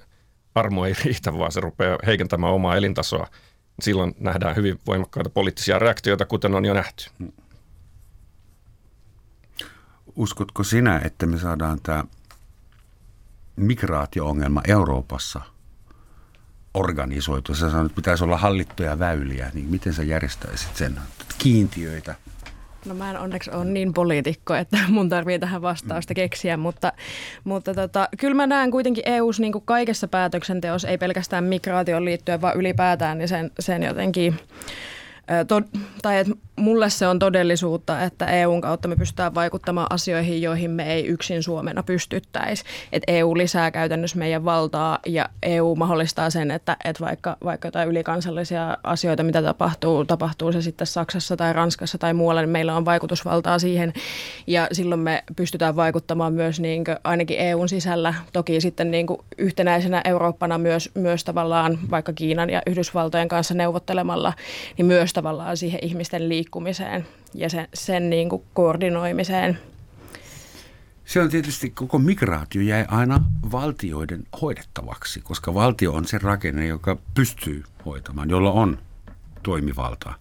armo ei riitä, vaan se rupeaa heikentämään omaa elintasoa, silloin nähdään hyvin voimakkaita poliittisia reaktioita, kuten on jo nähty. Uskotko sinä, että me saadaan tämä migraatio-ongelma Euroopassa organisoitu? Sä sanoit, että pitäisi olla hallittuja väyliä, niin miten sä järjestäisit sen? Kiintiöitä? No mä en onneksi ole niin poliitikko, että mun tarvii tähän vastausta keksiä, mutta, mutta tota, kyllä mä näen kuitenkin EU-ssa niin kaikessa päätöksenteossa, ei pelkästään migraation liittyen, vaan ylipäätään, niin sen, sen jotenkin to, tai että mulle se on todellisuutta, että EUn kautta me pystytään vaikuttamaan asioihin, joihin me ei yksin Suomena pystyttäisi. Että EU lisää käytännössä meidän valtaa ja EU mahdollistaa sen, että, että vaikka, vaikka jotain ylikansallisia asioita, mitä tapahtuu, tapahtuu se sitten Saksassa tai Ranskassa tai muualla, niin meillä on vaikutusvaltaa siihen. Ja silloin me pystytään vaikuttamaan myös niin kuin, ainakin EUn sisällä, toki sitten niin kuin yhtenäisenä Eurooppana myös, myös tavallaan vaikka Kiinan ja Yhdysvaltojen kanssa neuvottelemalla, niin myös tavallaan siihen ihmisten liikkumiseen ja sen, sen niin kuin koordinoimiseen. Se on tietysti, koko migraatio jäi aina valtioiden hoidettavaksi, koska valtio on se rakenne, joka pystyy hoitamaan, jolla on toimivaltaa.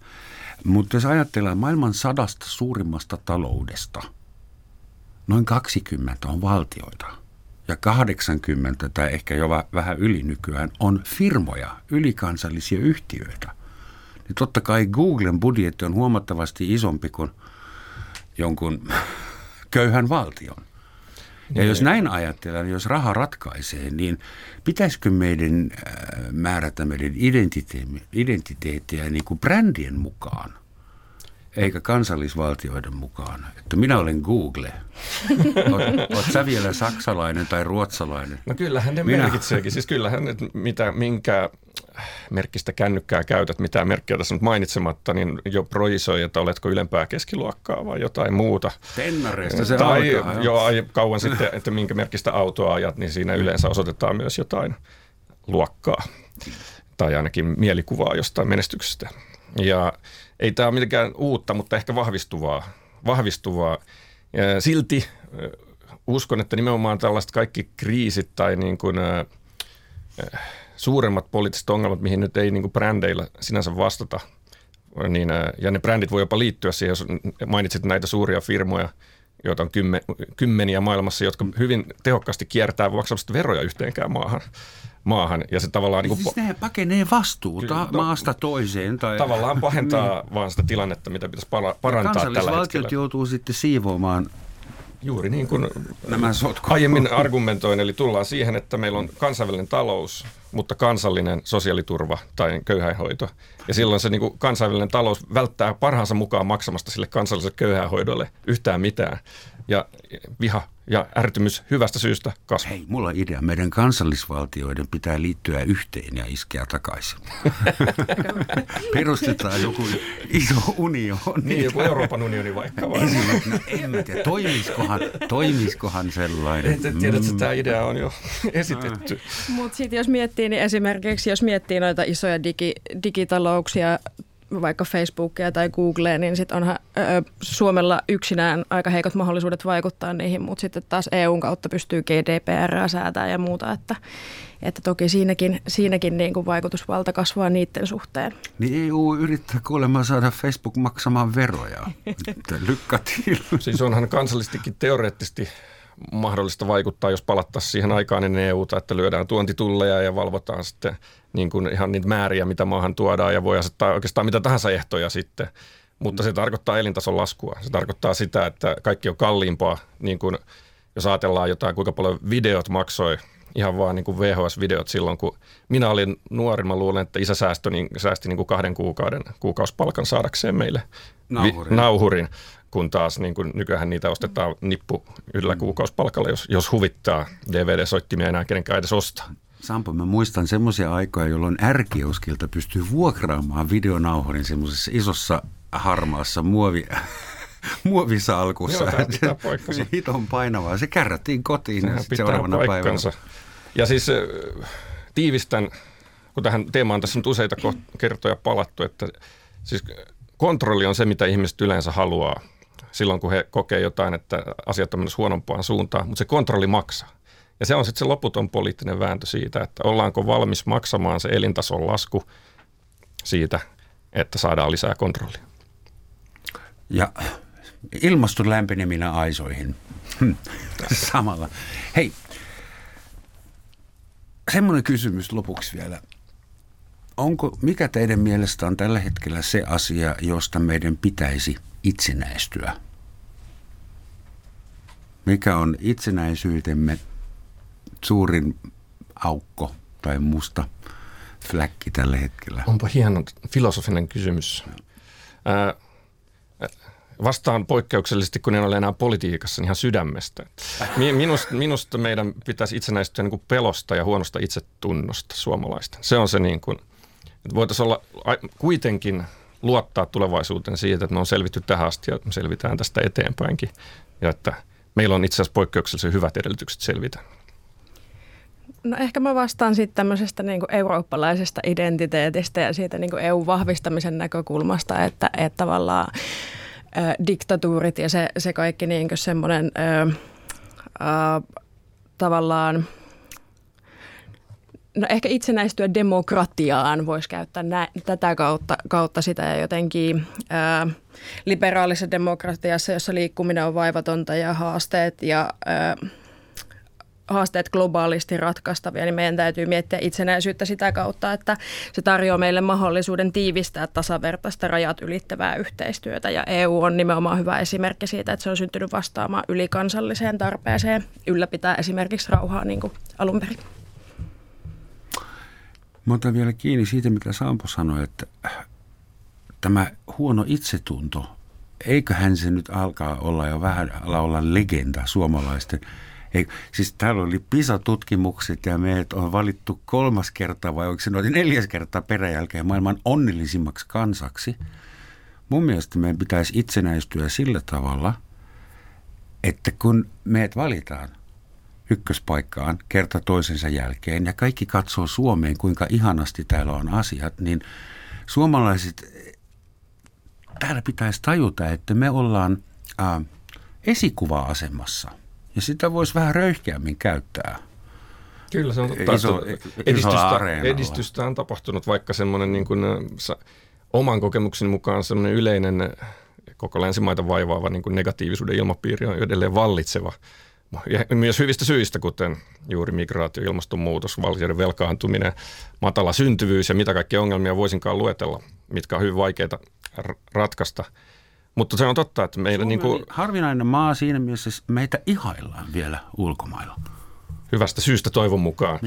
Mutta jos ajatellaan maailman sadasta suurimmasta taloudesta, noin 20 on valtioita ja 80 tai ehkä jo vähän yli nykyään on firmoja, ylikansallisia yhtiöitä niin totta kai Googlen budjetti on huomattavasti isompi kuin jonkun köyhän valtion. Ja jos niin. näin ajatellaan, niin jos raha ratkaisee, niin pitäisikö meidän äh, määrätä meidän identiteettiä niin kuin brändien mukaan – eikä kansallisvaltioiden mukaan. Että minä olen Google. Oot, oot sä vielä saksalainen tai ruotsalainen? No kyllähän ne minä... merkitseekin. Siis kyllähän, että mitä, minkä merkistä kännykkää käytät, mitä merkkiä tässä nyt mainitsematta, niin jo projisoi, että oletko ylempää keskiluokkaa vai jotain muuta. Tennareista se Tai alkaa, jo kauan sitten, että minkä merkistä autoa ajat, niin siinä yleensä osoitetaan myös jotain luokkaa tai ainakin mielikuvaa jostain menestyksestä. Ja ei tämä ole mitenkään uutta, mutta ehkä vahvistuvaa. vahvistuvaa. Silti uskon, että nimenomaan tällaiset kaikki kriisit tai niin kuin, suuremmat poliittiset ongelmat, mihin nyt ei niin kuin brändeillä sinänsä vastata, niin, ja ne brändit voi jopa liittyä siihen, jos mainitsit näitä suuria firmoja, joita on kymmen, kymmeniä maailmassa, jotka hyvin tehokkaasti kiertää maksamatta veroja yhteenkään maahan. maahan. Ja se tavallaan... Niin kuin, siis ne pakenee vastuuta kyllä, no, maasta toiseen. Tai... Tavallaan pahentaa niin. vaan sitä tilannetta, mitä pitäisi parantaa tällä hetkellä. joutuu sitten siivoamaan Juuri niin kuin Nämä aiemmin argumentoin, eli tullaan siihen, että meillä on kansainvälinen talous, mutta kansallinen sosiaaliturva tai köyhäinhoito. Ja silloin se niin kuin kansainvälinen talous välttää parhaansa mukaan maksamasta sille kansalliselle köyhäinhoidolle yhtään mitään. Ja viha ja ärtymys hyvästä syystä kasvaa. Hei, mulla on idea. Meidän kansallisvaltioiden pitää liittyä yhteen ja iskeä takaisin. Perustetaan joku iso unioni. Niin, joku Euroopan unioni vaikka. Vai? No, en mä tiedä, toimiskohan, toimiskohan sellainen. Et, et tiedä, että tämä idea on jo esitetty. Mutta sitten jos miettii, niin esimerkiksi jos miettii noita isoja digi, digitalouksia, vaikka Facebookia tai Googlea, niin sitten onhan ö, Suomella yksinään aika heikot mahdollisuudet vaikuttaa niihin, mutta sitten taas EUn kautta pystyy GDPR säätää ja muuta, että, että toki siinäkin, siinäkin niin kuin vaikutusvalta kasvaa niiden suhteen. Niin EU yrittää kuulemma saada Facebook maksamaan veroja. Lykkätiin. Siis onhan kansallistikin teoreettisesti mahdollista vaikuttaa, jos palattaisiin siihen aikaan ennen EUta, että lyödään tuontitulleja ja valvotaan sitten niin kuin ihan niitä määriä, mitä maahan tuodaan ja voi asettaa oikeastaan mitä tahansa ehtoja sitten. Mutta se tarkoittaa elintason laskua. Se tarkoittaa sitä, että kaikki on kalliimpaa, niin kuin jos ajatellaan jotain, kuinka paljon videot maksoi ihan vaan niin kuin VHS-videot silloin, kun minä olin nuori, mä luulen, että isä säästö, niin, säästi niin kuin kahden kuukauden kuukausipalkan saadakseen meille nauhurin. Vi, nauhurin kun taas niin kuin nykyään niitä ostetaan nippu yhdellä mm. kuukausipalkalla, jos, jos huvittaa DVD-soittimia enää kenenkään edes ostaa. Sampo, mä muistan semmoisia aikoja, jolloin ärkioskilta pystyy vuokraamaan videonauhurin semmoisessa isossa harmaassa muovi, muovisalkussa. Joo, pitää se hiton painavaa. Se kärrättiin kotiin Sehän seuraavana paikkansa. päivänä. Ja siis tiivistän, kun tähän teemaan tässä nyt useita kertoja palattu, että siis kontrolli on se, mitä ihmiset yleensä haluaa silloin, kun he kokee jotain, että asiat on menossa huonompaan suuntaan, mutta se kontrolli maksaa. Ja se on sitten se loputon poliittinen vääntö siitä, että ollaanko valmis maksamaan se elintason lasku siitä, että saadaan lisää kontrollia. Ja ilmaston lämpeneminen aisoihin samalla. Hei, semmoinen kysymys lopuksi vielä. Onko, mikä teidän mielestä on tällä hetkellä se asia, josta meidän pitäisi itsenäistyä? Mikä on itsenäisyytemme suurin aukko tai musta fläkki tällä hetkellä? Onpa hieno filosofinen kysymys. Ää, vastaan poikkeuksellisesti, kun en ole enää politiikassa, niin ihan sydämestä. Minusta, minusta meidän pitäisi itsenäistyä niin kuin pelosta ja huonosta itsetunnosta suomalaista. Se on se niin kuin, että voitaisiin olla kuitenkin luottaa tulevaisuuteen siitä, että me on selvitty tähän asti ja me selvitään tästä eteenpäinkin. Ja että meillä on itse asiassa poikkeuksellisen hyvät edellytykset selvitä. No ehkä mä vastaan sitten tämmöisestä niin kuin eurooppalaisesta identiteetistä ja siitä niin kuin EU-vahvistamisen näkökulmasta, että, että tavallaan ä, diktatuurit ja se, se kaikki niin semmoinen ä, ä, tavallaan – no ehkä itsenäistyä demokratiaan voisi käyttää nä- tätä kautta, kautta sitä ja jotenkin ää, liberaalisessa demokratiassa, jossa liikkuminen on vaivatonta ja haasteet ja ää, haasteet globaalisti ratkaistavia, niin meidän täytyy miettiä itsenäisyyttä sitä kautta, että se tarjoaa meille mahdollisuuden tiivistää tasavertaista rajat ylittävää yhteistyötä. Ja EU on nimenomaan hyvä esimerkki siitä, että se on syntynyt vastaamaan ylikansalliseen tarpeeseen ylläpitää esimerkiksi rauhaa niin kuin alun perin. Mä otan vielä kiinni siitä, mitä Sampo sanoi, että tämä huono itsetunto, eiköhän se nyt alkaa olla jo vähän ala olla legenda suomalaisten. Ei, siis täällä oli PISA-tutkimukset ja meidät on valittu kolmas kerta vai onko se noin neljäs kertaa peräjälkeen maailman onnellisimmaksi kansaksi. Mun mielestä meidän pitäisi itsenäistyä sillä tavalla, että kun meidät valitaan, ykköspaikkaan kerta toisensa jälkeen ja kaikki katsoo Suomeen, kuinka ihanasti täällä on asiat, niin suomalaiset, täällä pitäisi tajuta, että me ollaan äh, esikuva-asemassa ja sitä voisi vähän röyhkeämmin käyttää. Kyllä se on totta. Iso, edistystä, edistystä on tapahtunut, vaikka semmoinen niin kuin, oman kokemukseni mukaan semmoinen yleinen koko länsimaita vaivaava niin kuin negatiivisuuden ilmapiiri on edelleen vallitseva. Ja myös hyvistä syistä, kuten juuri migraatio, ilmastonmuutos, valtioiden velkaantuminen, matala syntyvyys ja mitä kaikkia ongelmia voisinkaan luetella, mitkä on hyvin vaikeita ratkaista. Mutta se on totta, että meillä... Suomi niin kuin, harvinainen maa siinä mielessä, meitä ihaillaan vielä ulkomailla. Hyvästä syystä toivon mukaan.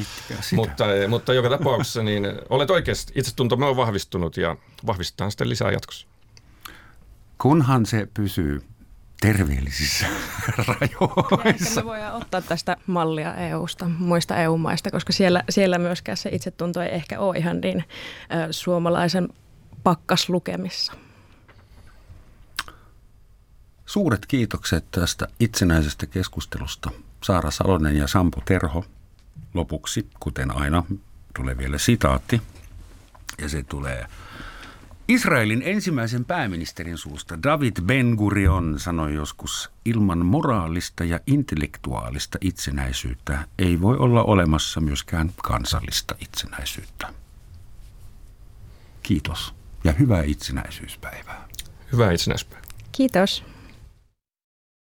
Mutta, mutta joka tapauksessa niin olet oikeasti, itsetuntomme on vahvistunut ja vahvistetaan sitten lisää jatkossa. Kunhan se pysyy terveellisissä rajoissa. me voidaan ottaa tästä mallia EU-sta, muista EU-maista, koska siellä, siellä myöskään se itsetunto ei ehkä ole ihan niin ä, suomalaisen pakkaslukemissa. Suuret kiitokset tästä itsenäisestä keskustelusta Saara Salonen ja Sampo Terho. Lopuksi, kuten aina, tulee vielä sitaatti. Ja se tulee Israelin ensimmäisen pääministerin suusta David Ben-Gurion sanoi joskus, ilman moraalista ja intellektuaalista itsenäisyyttä ei voi olla olemassa myöskään kansallista itsenäisyyttä. Kiitos ja hyvää itsenäisyyspäivää. Hyvää itsenäisyyspäivää. Kiitos.